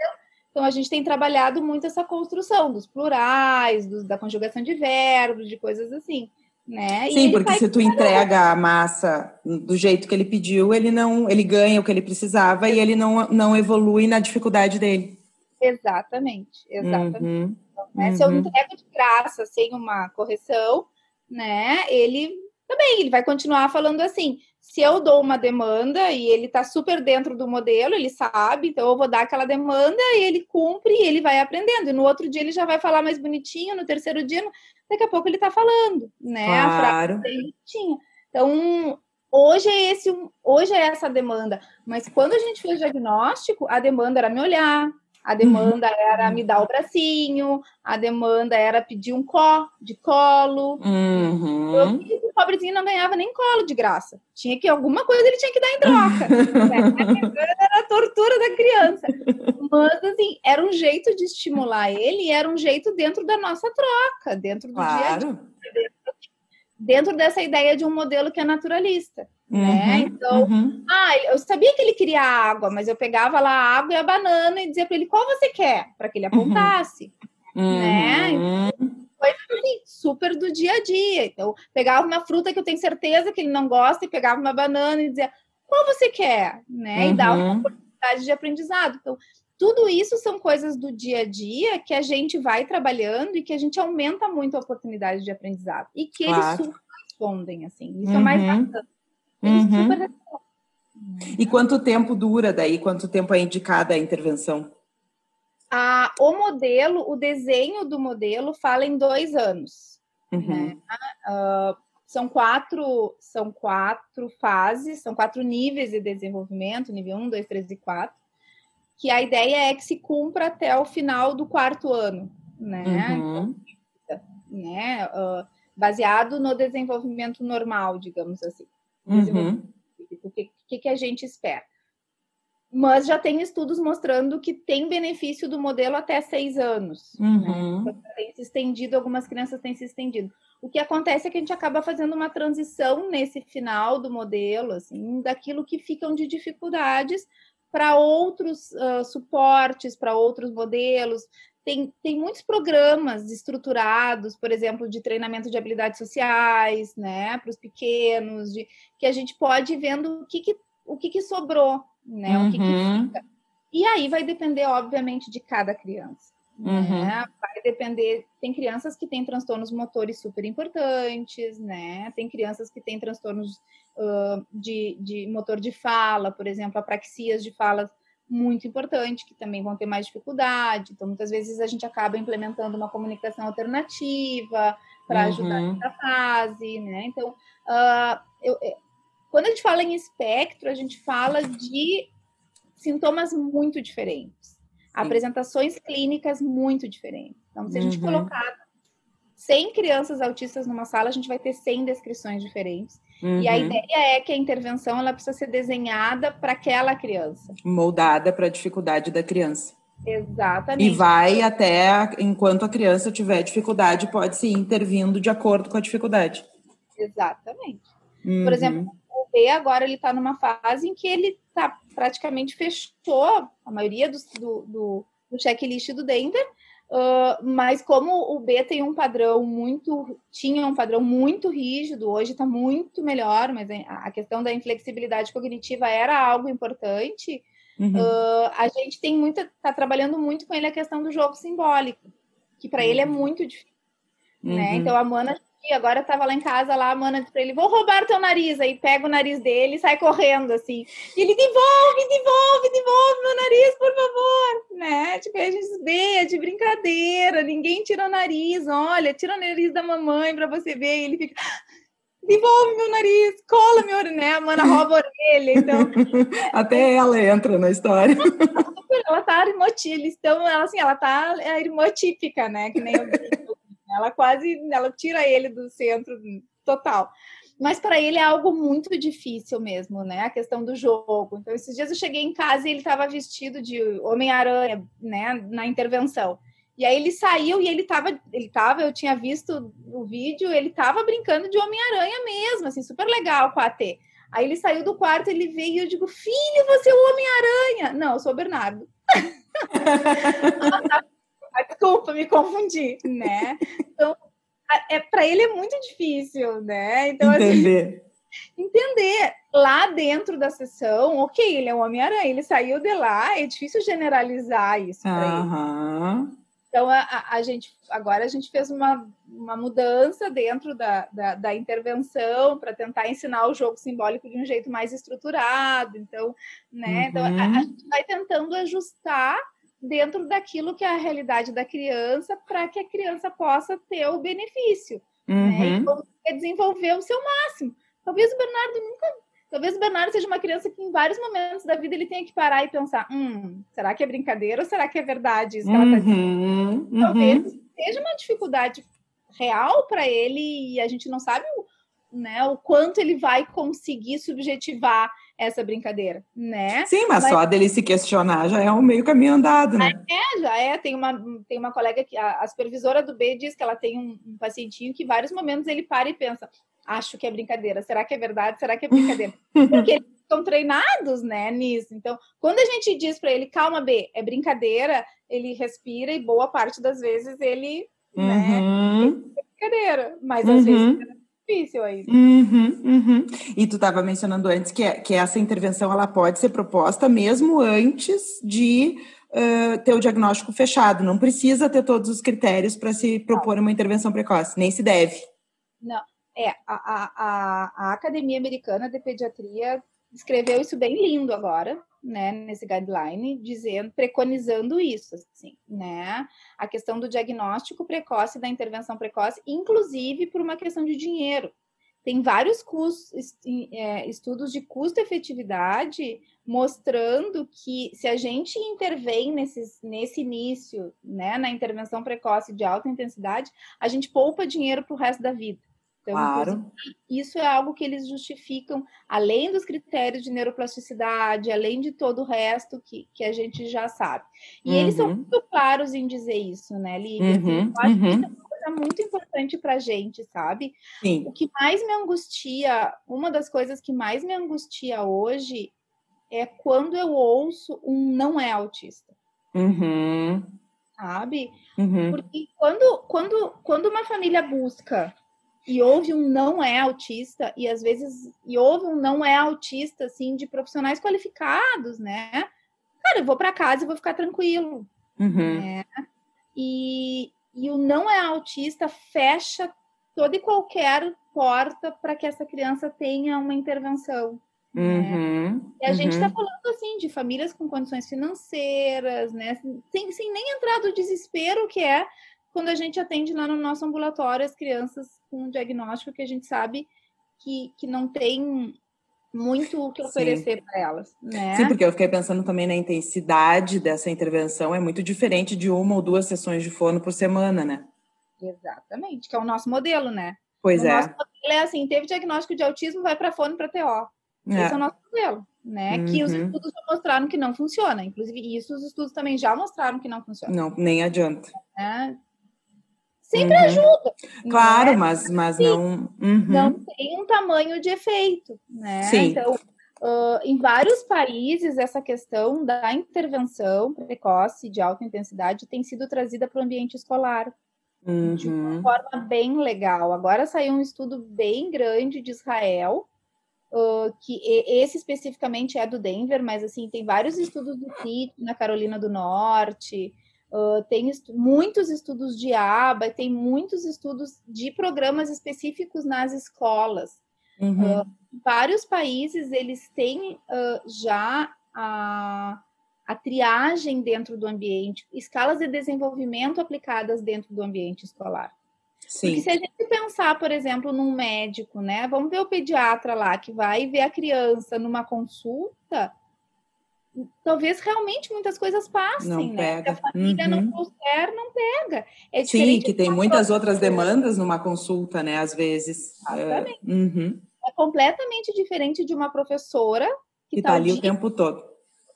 Então, a gente tem trabalhado muito essa construção dos plurais, dos, da conjugação de verbos, de coisas assim. Né? Sim, porque se tu entrega a massa do jeito que ele pediu, ele não, ele ganha o que ele precisava e ele não, não evolui na dificuldade dele. Exatamente, exatamente. Uhum, então, né? uhum. Se eu uhum. entrego de graça sem uma correção, né? Ele também ele vai continuar falando assim. Se eu dou uma demanda e ele está super dentro do modelo, ele sabe, então eu vou dar aquela demanda e ele cumpre e ele vai aprendendo. E no outro dia ele já vai falar mais bonitinho, no terceiro dia, daqui a pouco ele está falando, né? Claro. A frase bonitinha. Então, hoje é esse, hoje é essa demanda. Mas quando a gente fez o diagnóstico, a demanda era me olhar, a demanda uhum. era me dar o bracinho, a demanda era pedir um có de colo. Uhum. Eu, o pobrezinho não ganhava nem colo de graça. Tinha que alguma coisa ele tinha que dar em troca. né? Era a tortura da criança. Mas assim, era um jeito de estimular ele, era um jeito dentro da nossa troca, dentro do claro. dia a dia, dentro dessa ideia de um modelo que é naturalista. Né? Uhum, né? Então, uhum. ah, eu sabia que ele queria água, mas eu pegava lá a água e a banana e dizia para ele qual você quer, para que ele uhum. apontasse, uhum. né? Então, coisa assim, super do dia a dia. Então, pegava uma fruta que eu tenho certeza que ele não gosta e pegava uma banana e dizia qual você quer, né? E dava uma uhum. oportunidade de aprendizado. Então, tudo isso são coisas do dia a dia que a gente vai trabalhando e que a gente aumenta muito a oportunidade de aprendizado e que claro. eles respondem assim. Isso é mais uhum. Bacana. Uhum. Super... E quanto tempo dura daí? Quanto tempo é indicada a intervenção? Ah, o modelo, o desenho do modelo fala em dois anos. Uhum. Né? Uh, são quatro, são quatro fases, são quatro níveis de desenvolvimento, nível 1, 2, 3 e 4, que a ideia é que se cumpra até o final do quarto ano, né? Uhum. né? Uh, baseado no desenvolvimento normal, digamos assim. Uhum. O que, que, que a gente espera? Mas já tem estudos mostrando que tem benefício do modelo até seis anos. Né? Uhum. Né? Tem se estendido, algumas crianças têm se estendido. O que acontece é que a gente acaba fazendo uma transição nesse final do modelo, assim, daquilo que ficam de dificuldades para outros uh, suportes, para outros modelos, tem, tem muitos programas estruturados, por exemplo, de treinamento de habilidades sociais, né, para os pequenos, de, que a gente pode ir vendo o que, que o que, que sobrou, né, uhum. o que, que uhum. fica. E aí vai depender, obviamente, de cada criança. Né? Uhum. Né? Vai depender. Tem crianças que têm transtornos motores super importantes, né? Tem crianças que têm transtornos uh, de, de motor de fala, por exemplo, apraxias de fala muito importante, que também vão ter mais dificuldade. Então, muitas vezes a gente acaba implementando uma comunicação alternativa para ajudar uhum. nessa fase, né? Então, uh, eu, eu, quando a gente fala em espectro, a gente fala de sintomas muito diferentes, apresentações clínicas muito diferentes. Então, se a gente uhum. colocar 100 crianças autistas numa sala, a gente vai ter 100 descrições diferentes. Uhum. E a uhum. ideia é que a intervenção ela precisa ser desenhada para aquela criança. Moldada para a dificuldade da criança. Exatamente. E vai até enquanto a criança tiver dificuldade, pode se ir intervindo de acordo com a dificuldade. Exatamente. Uhum. Por exemplo, o B agora ele está numa fase em que ele tá, praticamente fechou a maioria do, do, do, do checklist do Denver Uh, mas como o B tem um padrão muito, tinha um padrão muito rígido, hoje está muito melhor, mas a questão da inflexibilidade cognitiva era algo importante. Uhum. Uh, a gente tem muita, está trabalhando muito com ele a questão do jogo simbólico, que para uhum. ele é uhum. muito difícil. Né? Uhum. Né? Então a Mana e agora eu tava lá em casa, lá a mana disse pra ele, vou roubar teu nariz. Aí pega o nariz dele e sai correndo, assim. E ele, devolve, devolve, devolve meu nariz, por favor. Né? Tipo, a gente vê, é de brincadeira, ninguém tira o nariz. Olha, tira o nariz da mamãe pra você ver. E ele fica, devolve meu nariz, cola meu né? A mana rouba a orelha, então... Até ela entra na história. ela tá irmotípica, então, ela, assim, ela tá é irmotípica, né? Que nem eu Ela quase, ela tira ele do centro total. Mas para ele é algo muito difícil mesmo, né? A questão do jogo. Então, esses dias eu cheguei em casa e ele estava vestido de Homem-Aranha, né? Na intervenção. E aí ele saiu e ele estava, ele tava, eu tinha visto o vídeo, ele estava brincando de Homem-Aranha mesmo, assim, super legal com a AT. Aí ele saiu do quarto, ele veio e eu digo, filho, você é o Homem-Aranha. Não, eu sou o Bernardo. Desculpa, me confundi, né? Então, é, para ele é muito difícil, né? Então, assim, entender. Assim, entender lá dentro da sessão, ok, ele é um Homem-Aranha, ele saiu de lá, é difícil generalizar isso para uhum. ele. Então, a, a, gente agora a gente fez uma, uma mudança dentro da, da, da intervenção para tentar ensinar o jogo simbólico de um jeito mais estruturado. Então, né? Uhum. Então, a, a, uhum. gente vai tentando ajustar dentro daquilo que é a realidade da criança para que a criança possa ter o benefício. Uhum. Né? E desenvolver o seu máximo. Talvez o Bernardo nunca Talvez o Bernardo seja uma criança que em vários momentos da vida ele tenha que parar e pensar: hum, será que é brincadeira ou será que é verdade isso que ela está dizendo? Uhum, uhum. Talvez seja uma dificuldade real para ele e a gente não sabe o, né, o quanto ele vai conseguir subjetivar essa brincadeira, né? Sim, mas, mas, só dele se questionar já é um meio caminho andado, né? É, já é. Tem uma, tem uma colega que a, a supervisora do B diz que ela tem um, um pacientinho que vários momentos ele para e pensa: acho que é brincadeira. Será que é verdade? Será que é brincadeira? Porque eles estão treinados, né, nisso. Então, quando a gente diz para ele, calma, B, é brincadeira, ele respira e boa parte das vezes ele, né, uhum. é brincadeira. Mas às uhum. vezes difícil aí. Uhum, uhum. E tu estava mencionando antes que, que essa intervenção ela pode ser proposta mesmo antes de uh, ter o diagnóstico fechado. Não precisa ter todos os critérios para se propor uma intervenção precoce, nem se deve. Não, é, a, a, a Academia Americana de Pediatria escreveu isso bem lindo agora, né, nesse guideline, dizendo, preconizando isso, assim, né, a questão do diagnóstico precoce da intervenção precoce, inclusive por uma questão de dinheiro. Tem vários custos, é, estudos de custo-efetividade mostrando que se a gente intervém nesses, nesse início, né, na intervenção precoce de alta intensidade, a gente poupa dinheiro para o resto da vida. Então, claro. isso é algo que eles justificam, além dos critérios de neuroplasticidade, além de todo o resto que, que a gente já sabe. E uhum. eles são uhum. muito claros em dizer isso, né, Lívia? Assim, uhum. Eu acho que isso é uma coisa muito importante para gente, sabe? Sim. O que mais me angustia, uma das coisas que mais me angustia hoje é quando eu ouço um não é autista. Uhum. Sabe? Uhum. Porque quando, quando, quando uma família busca e houve um não é autista e às vezes e houve um não é autista assim de profissionais qualificados, né? Cara, eu vou para casa e vou ficar tranquilo, uhum. né? E, e o não é autista fecha toda e qualquer porta para que essa criança tenha uma intervenção. Né? Uhum, né? E a uhum. gente está falando assim de famílias com condições financeiras, né? Sem, sem nem entrar do desespero que é quando a gente atende lá no nosso ambulatório as crianças com um diagnóstico que a gente sabe que, que não tem muito o que oferecer para elas, né? Sim, porque eu fiquei pensando também na intensidade dessa intervenção, é muito diferente de uma ou duas sessões de fono por semana, né? Exatamente, que é o nosso modelo, né? Pois o é. Nosso modelo é assim, teve diagnóstico de autismo, vai para fono para TO. É. Esse é o nosso modelo, né? Uhum. Que os uhum. estudos já mostraram que não funciona. Inclusive, isso os estudos também já mostraram que não funciona. Não, nem adianta. É, sempre uhum. ajuda. Claro, né? mas, mas Sim, não. Uhum. Não tem um tamanho de efeito, né? Sim. Então, uh, em vários países, essa questão da intervenção precoce de alta intensidade tem sido trazida para o ambiente escolar. Uhum. De uma uhum. forma bem legal. Agora saiu um estudo bem grande de Israel, Uh, que esse especificamente é do Denver, mas assim tem vários estudos do CIT na Carolina do Norte, Uh, tem estu muitos estudos de aba, tem muitos estudos de programas específicos nas escolas. Uhum. Uh, vários países eles têm uh, já a, a triagem dentro do ambiente, escalas de desenvolvimento aplicadas dentro do ambiente escolar. Sim. Porque se a gente pensar, por exemplo, num médico, né? Vamos ver o pediatra lá que vai ver a criança numa consulta talvez realmente muitas coisas passem, não né? Pega. Se a família uhum. não trouxer, não pega. É Sim, que tem muitas outras demandas numa consulta, né? Às vezes. Exatamente. É, uhum. é completamente diferente de uma professora que está tá ali o tempo todo.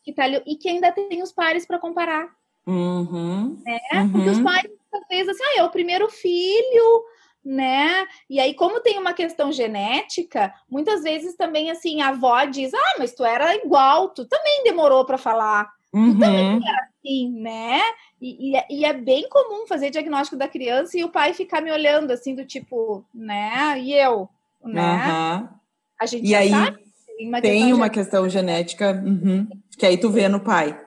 Que tá ali, e que ainda tem os pares para comparar. Uhum. Né? Porque os uhum. pais, às vezes, assim, ah, é o primeiro filho, né? E aí, como tem uma questão genética, muitas vezes também assim a avó diz: Ah, mas tu era igual, tu também demorou para falar. Uhum. Tu também era assim, né? E, e, e, é bem comum fazer diagnóstico da criança e o pai ficar me olhando assim, do tipo, né? E eu, né? Uhum. A gente e aí sabe, uma tem questão uma questão genética uhum, que aí tu vê no pai.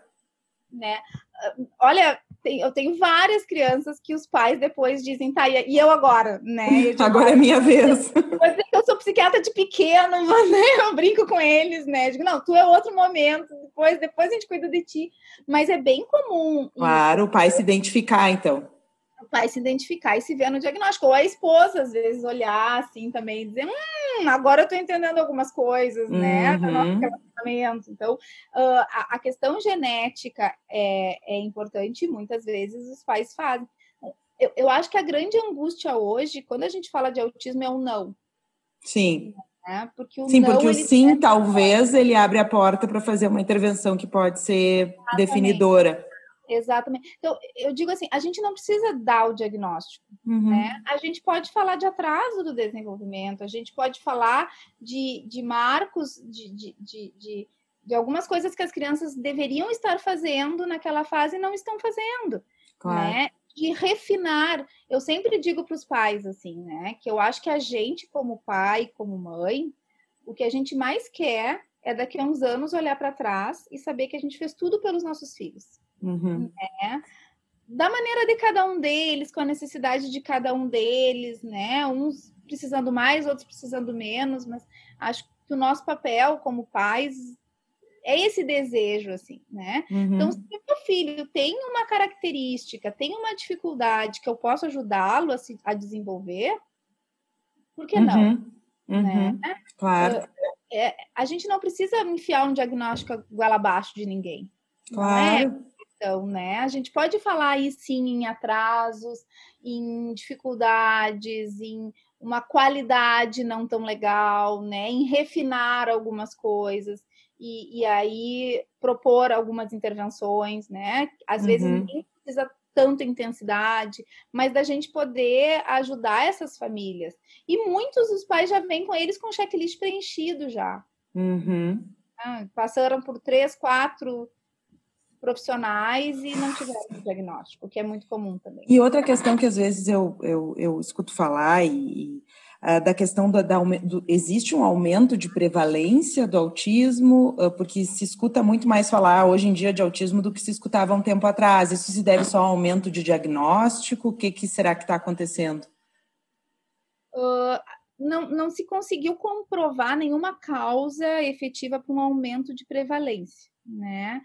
Né? Olha, tem, eu tenho várias crianças que os pais depois dizem, tá, e eu agora, né? Eu digo, agora é minha vez. Eu sou psiquiatra de pequeno, mas né, eu brinco com eles, né? Eu digo, não, tu é outro momento, depois, depois a gente cuida de ti. Mas é bem comum. Claro, isso. o pai se identificar, então o pai se identificar e se ver no diagnóstico. Ou a esposa, às vezes, olhar assim também e dizer: hum, agora eu tô entendendo algumas coisas, né, uhum. Do nosso relacionamento. Então, uh, a, a, questão genética é, é importante e muitas vezes os pais fazem. Eu, eu acho que a grande angústia hoje, quando a gente fala de autismo, é o não. Sim. Né? Porque o sim, não, porque o sim, talvez, ele abre a porta para fazer uma intervenção que pode ser Exatamente. definidora. Exatamente. Então, eu digo assim, a gente não precisa dar o diagnóstico, uhum. né? A gente pode falar de atraso do desenvolvimento, a gente pode falar de, de marcos, de, de, de, de, de algumas coisas que as crianças deveriam estar fazendo naquela fase e não estão fazendo, claro. né? De refinar. Eu sempre digo para os pais, assim, né? Que eu acho que a gente, como pai, como mãe, o que a gente mais quer é daqui a uns anos olhar para trás e saber que a gente fez tudo pelos nossos filhos. Uhum. Né? Da maneira de cada um deles, com a necessidade de cada um deles, né? Uns precisando mais, outros precisando menos, mas acho que o nosso papel como pais é esse desejo, assim, né? Uhum. Então, se o meu filho tem uma característica, tem uma dificuldade que eu posso ajudá-lo a, se, a desenvolver, por que não? Uhum. Uhum. Né? Claro. É, a gente não precisa enfiar um diagnóstico goela abaixo de ninguém. É? Questão, né? A gente pode falar aí sim em atrasos, em dificuldades, em uma qualidade não tão legal, né? Em refinar algumas coisas e, e aí propor algumas intervenções, né? Às uhum. vezes nem precisa tanta intensidade, mas da gente poder ajudar essas famílias. E muitos dos pais já vêm com eles com checklist preenchido já. Uhum. Ah, passaram por três, quatro profissionais e não tiveram diagnóstico, o que é muito comum também. E outra questão que às vezes eu, eu, eu escuto falar e, e uh, da questão da, da do, existe um aumento de prevalência do autismo, uh, porque se escuta muito mais falar hoje em dia de autismo do que se escutava um tempo atrás. Isso se deve só ao aumento de diagnóstico? O que, que será que está acontecendo? Uh, não, não se conseguiu comprovar nenhuma causa efetiva para um aumento de prevalência, né?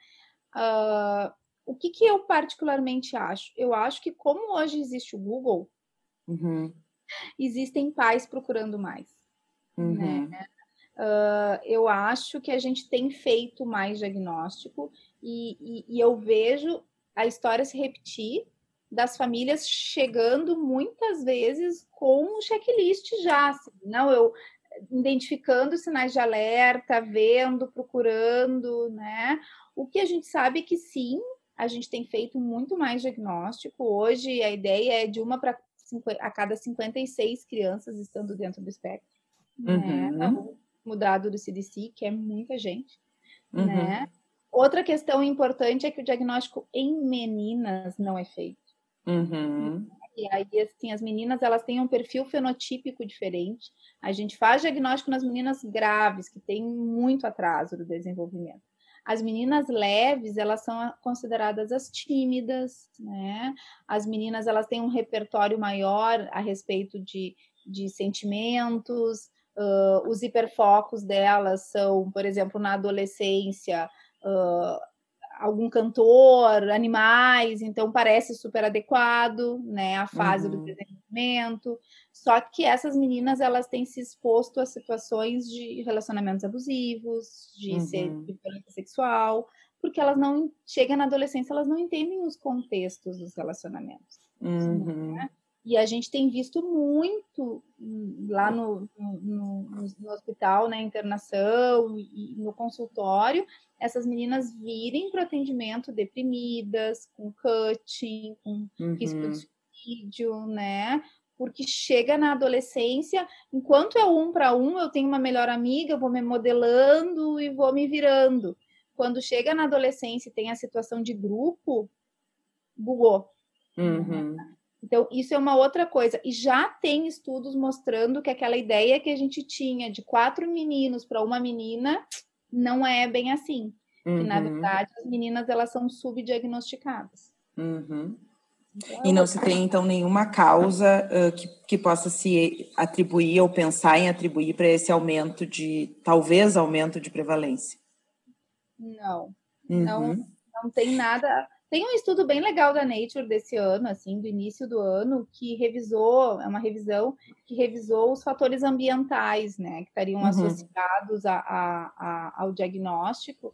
Uh, o que, que eu particularmente acho? Eu acho que, como hoje existe o Google, uhum. existem pais procurando mais. Uhum. Né? Uh, eu acho que a gente tem feito mais diagnóstico e, e, e, eu vejo a história se repetir das famílias chegando muitas vezes com um checklist já. Assim, não, eu identificando sinais de alerta, vendo, procurando, né? O que a gente sabe é que sim, a gente tem feito muito mais diagnóstico. Hoje a ideia é de uma para a cada 56 crianças estando dentro do espectro. Né? Uhum. Né? Mudado do CDC, que é muita gente. Uhum. Né? Outra questão importante é que o diagnóstico em meninas não é feito. Uhum. E aí, assim, as meninas elas têm um perfil fenotípico diferente. A gente faz diagnóstico nas meninas graves, que têm muito atraso do desenvolvimento. As meninas leves, elas são consideradas as tímidas, né? As meninas, elas têm um repertório maior a respeito de, de sentimentos, uh, os hiperfocos delas são, por exemplo, na adolescência, uh, algum cantor, animais, então parece super adequado, né, a fase uhum. do desenvolvimento. Só que essas meninas elas têm se exposto a situações de relacionamentos abusivos, de, uhum. ser, de violência sexual, porque elas não chegam na adolescência, elas não entendem os contextos dos relacionamentos. Uhum. Né? E a gente tem visto muito lá no, no, no hospital, na internação e no consultório, essas meninas virem para o atendimento deprimidas, com cutting, com uhum. risco de suicídio, né? Porque chega na adolescência, enquanto é um para um, eu tenho uma melhor amiga, eu vou me modelando e vou me virando. Quando chega na adolescência e tem a situação de grupo, bugou. Uhum. Então, isso é uma outra coisa. E já tem estudos mostrando que aquela ideia que a gente tinha de quatro meninos para uma menina não é bem assim. Uhum. Que, na verdade, as meninas elas são subdiagnosticadas. Uhum. Então, e não se tem, então, nenhuma causa uh, que, que possa se atribuir ou pensar em atribuir para esse aumento de, talvez, aumento de prevalência? Não. Uhum. Não, não tem nada. Tem um estudo bem legal da Nature desse ano, assim, do início do ano, que revisou, é uma revisão que revisou os fatores ambientais, né, que estariam uhum. associados a, a, a, ao diagnóstico,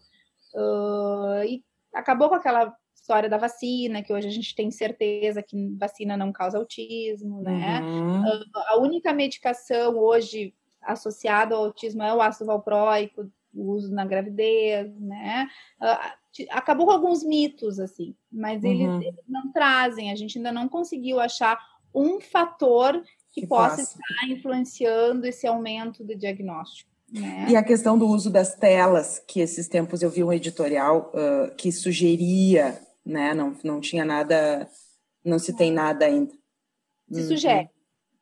uh, e acabou com aquela história da vacina, que hoje a gente tem certeza que vacina não causa autismo, né? Uhum. Uh, a única medicação hoje associada ao autismo é o ácido valproico, o uso na gravidez, né? Uh, acabou com alguns mitos, assim, mas eles, uhum. eles, não trazem, a gente ainda não conseguiu achar um fator que, que possa passa. estar influenciando esse aumento do diagnóstico. Né? E a questão do uso das telas, que esses tempos eu vi um editorial uh, que sugeria, né? Não, não tinha nada, não se tem nada ainda. Se uhum. sugere.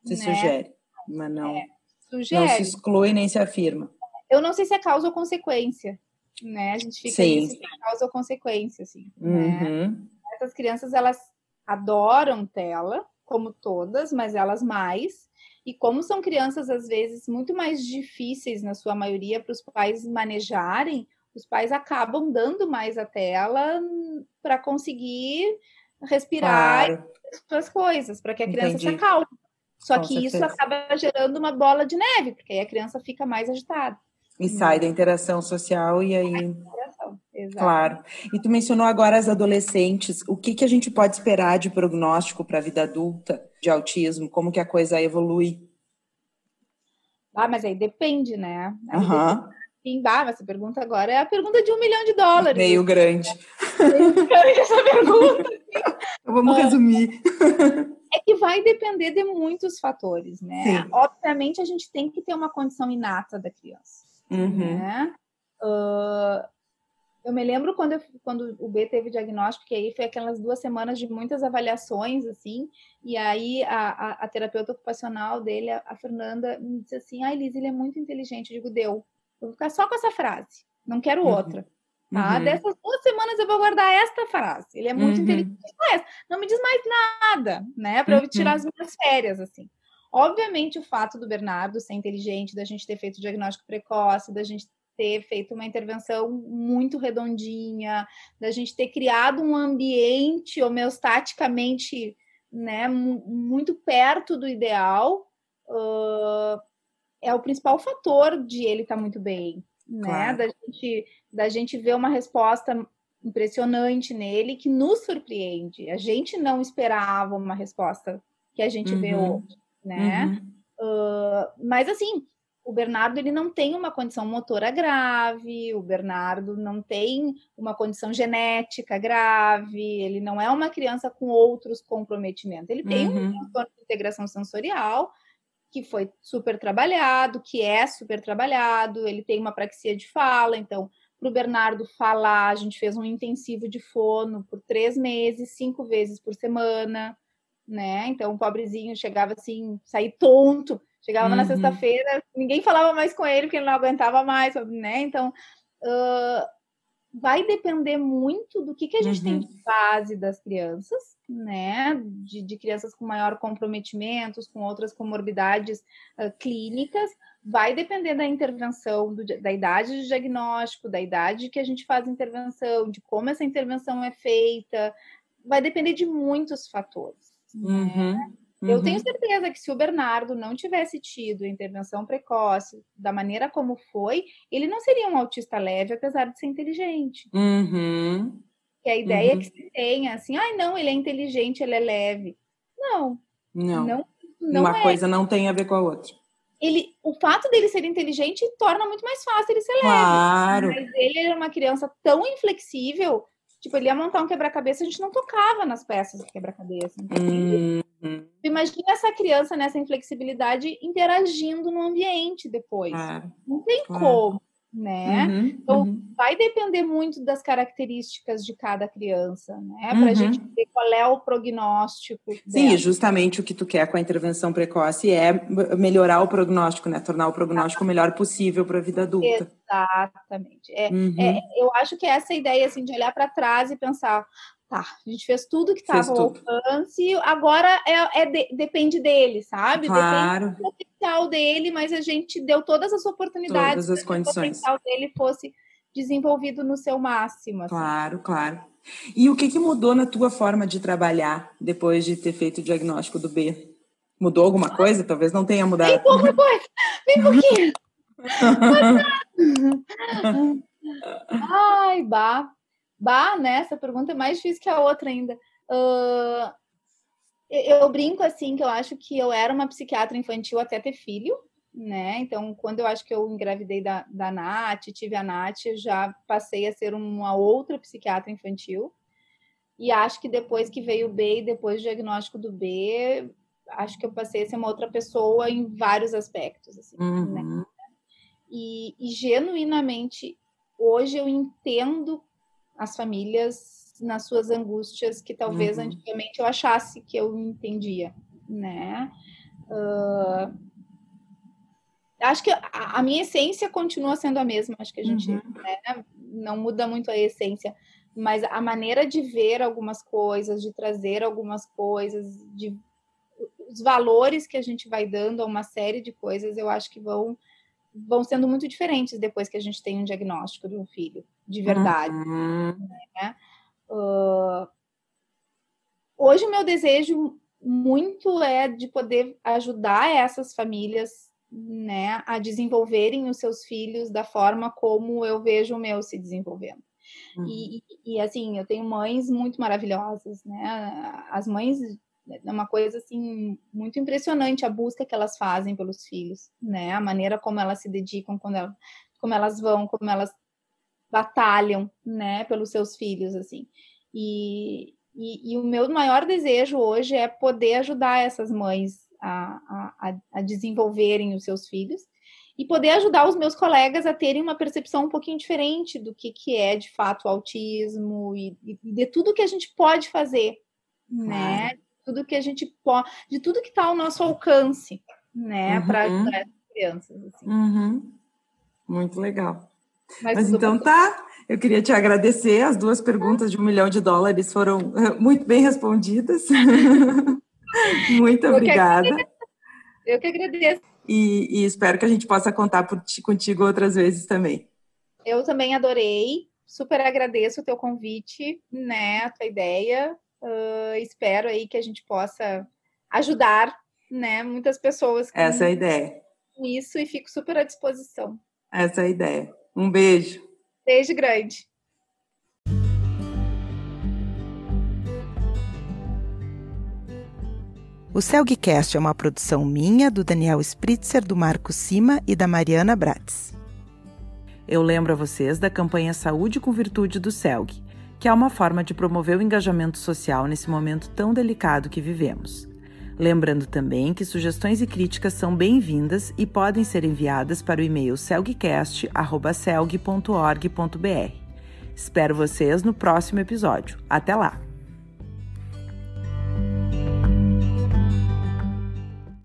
Se né? sugere, mas não, é, sugere. não se exclui nem se afirma. Eu não sei se é causa ou consequência né? A gente fica Sim. nisso causa ou consequência, assim. Né? Uhum. Né? Essas crianças, elas adoram tela, como todas, mas elas mais. E como são crianças, às vezes, muito mais difíceis, na sua maioria, para os pais manejarem, os pais acabam dando mais a tela para conseguir respirar claro. as coisas, para que a criança Entendi. se acalme. Só Com que certeza. isso acaba gerando uma bola de neve, porque aí a criança fica mais agitada. E sai da interação social e aí. Claro. E tu mencionou agora as adolescentes. O que, que a gente pode esperar de prognóstico para a vida adulta de autismo? Como que a coisa evolui? Ah, mas aí depende, né? Uhum. Sim, bah, essa pergunta agora é a pergunta de um milhão de dólares. Meio grande. Meio grande essa pergunta. Vamos resumir. É que vai depender de muitos fatores, né? Sim. Obviamente, a gente tem que ter uma condição inata da criança. Uhum. Né? Uh, eu me lembro quando, eu, quando o B teve diagnóstico, que aí foi aquelas duas semanas de muitas avaliações, assim, e aí a, a, a terapeuta ocupacional dele, a, a, Fernanda, me disse assim, ai, Liz, ele é muito inteligente. Eu digo, deu. Eu vou ficar só com essa frase, não quero uhum. outra. Tá? Uhum. Dessas duas semanas eu vou guardar esta frase. Ele é muito uhum. inteligente. Não me diz mais nada, né? Para eu tirar as minhas férias, assim. Obviamente, o fato do Bernardo ser inteligente, da gente ter feito o diagnóstico precoce, da gente ter feito uma intervenção muito redondinha, da gente ter criado um ambiente homeostaticamente né, muito perto do ideal, uh, é o principal fator de ele estar tá muito bem, né? Claro. Da, gente, da gente ver uma resposta impressionante nele que nos surpreende. A gente não esperava uma resposta que a gente uhum. vê hoje né? Uhum. Uh, mas assim, o Bernardo ele não tem uma condição motora grave, o Bernardo não tem uma condição genética grave, ele não é uma criança com outros comprometimentos. Ele tem uhum. um transtorno de integração sensorial que foi super trabalhado, que é super trabalhado, ele tem uma praxia de fala, então para o Bernardo falar, a gente fez um intensivo de fono por três meses, cinco vezes por semana né? Então o pobrezinho chegava assim, sair tonto, chegava uhum. na sexta-feira, ninguém falava mais com ele porque ele não aguentava mais, né? Então uh, vai depender muito do que, que a gente uhum. tem de base das crianças, né? De, de, crianças com maior comprometimentos, com outras comorbidades uh, clínicas, vai depender da intervenção, do, da idade de diagnóstico, da idade que a gente faz a intervenção, de como essa intervenção é feita, vai depender de muitos fatores. Uhum. Uhum. Eu tenho certeza que se o Bernardo não tivesse tido intervenção precoce da maneira como foi, ele não seria um autista leve, apesar de ser inteligente. Uhum. Que a ideia uhum. que se tenha, assim, ai, ah, não, ele é inteligente, ele é leve. Não. Não. não, não Uma é. coisa não tem a ver com a outra. Ele, o fato dele ser inteligente torna muito mais fácil ele ser claro. leve. Mas ele era uma criança tão inflexível Tipo, ele ia montar um quebra-cabeça, a gente não tocava nas peças do quebra-cabeça. Uhum. Imagina essa criança nessa inflexibilidade interagindo no ambiente depois. Não tem como né? Uhum, então, uhum. vai depender muito das características de cada criança, né? Para a uhum. gente ver qual é o prognóstico. Sim, dela. justamente o que tu quer com a intervenção precoce é melhorar o prognóstico, né? Tornar o prognóstico o melhor possível para a vida adulta. Exatamente. É, uhum. é, eu acho que é essa ideia, assim, de olhar para trás e pensar, tá, a gente fez tudo que estava ao alcance, agora é, é de, depende dele, sabe? Claro. Depende do potencial dele, mas a gente deu todas as oportunidades todas as condições. que o potencial dele fosse desenvolvido no seu máximo. Assim. Claro, claro. E o que, que mudou na tua forma de trabalhar depois de ter feito o diagnóstico do B? Mudou alguma coisa? Talvez não tenha mudado. Bem pouca coisa, bem pouquinho. Ai, bah. Bah, né? Essa pergunta é mais difícil que a outra ainda. Uh, eu brinco assim que eu acho que eu era uma psiquiatra infantil até ter filho, né? Então, quando eu acho que eu engravidei da, da Nath, tive a Nath, eu já passei a ser uma outra psiquiatra infantil. E acho que depois que veio o B e depois do diagnóstico do B, acho que eu passei a ser uma outra pessoa em vários aspectos, assim, né? uhum. né? E, e genuinamente, hoje eu entendo as famílias nas suas angústias que talvez uhum. antigamente eu achasse que eu entendia, né? Uh, acho que a, a, minha essência continua sendo a mesma, acho que a gente uhum. né, não muda muito a essência, mas a maneira de ver algumas coisas, de trazer algumas coisas, de os valores que a gente vai dando a uma série de coisas, eu acho que vão vão sendo muito diferentes depois que a gente tem um diagnóstico de um filho, de verdade. Uhum. Né? Uh, hoje, o meu desejo muito é de poder ajudar essas famílias né, a desenvolverem os seus filhos da forma como eu vejo o meu se desenvolvendo. Uhum. E, e, e, assim, eu tenho mães muito maravilhosas, né? As mães é uma coisa assim muito impressionante a busca que elas fazem pelos filhos, né? A maneira como elas se dedicam, quando elas, como elas vão, como elas batalham, né, pelos seus filhos, assim. E, e, e o meu maior desejo hoje é poder ajudar essas mães a, a, a desenvolverem os seus filhos e poder ajudar os meus colegas a terem uma percepção um pouquinho diferente do que, que é de fato o autismo e, e de tudo que a gente pode fazer, né? Tudo que a gente pode, de tudo que está ao nosso alcance, né, uhum. para as crianças. Assim. Uhum. Muito legal. Mas, Mas então bom. tá. Eu queria te agradecer. As duas perguntas de um milhão de dólares foram eh, muito bem respondidas. muito eu obrigada. Que eu que agradeço. E, e, espero que a gente possa contar por, contigo outras vezes também. Eu também adorei. Super agradeço o teu convite, né, a tua ideia. Uh, espero aí que a gente possa ajudar, né, muitas pessoas. Essa é a ideia. Isso e fico super à disposição. Essa é a ideia. Um beijo. Beijo grande. O Celgcast é uma produção minha, do Daniel Spritzer, do Marco Sima e da Mariana Bratz. Eu lembro a vocês da campanha Saúde com Virtude do Celg que é uma forma de promover o engajamento social nesse momento tão delicado que vivemos. Lembrando também que sugestões e críticas são bem-vindas e podem ser enviadas para o e-mail celgcast.celg.org.br. Espero vocês no próximo episódio. Até lá!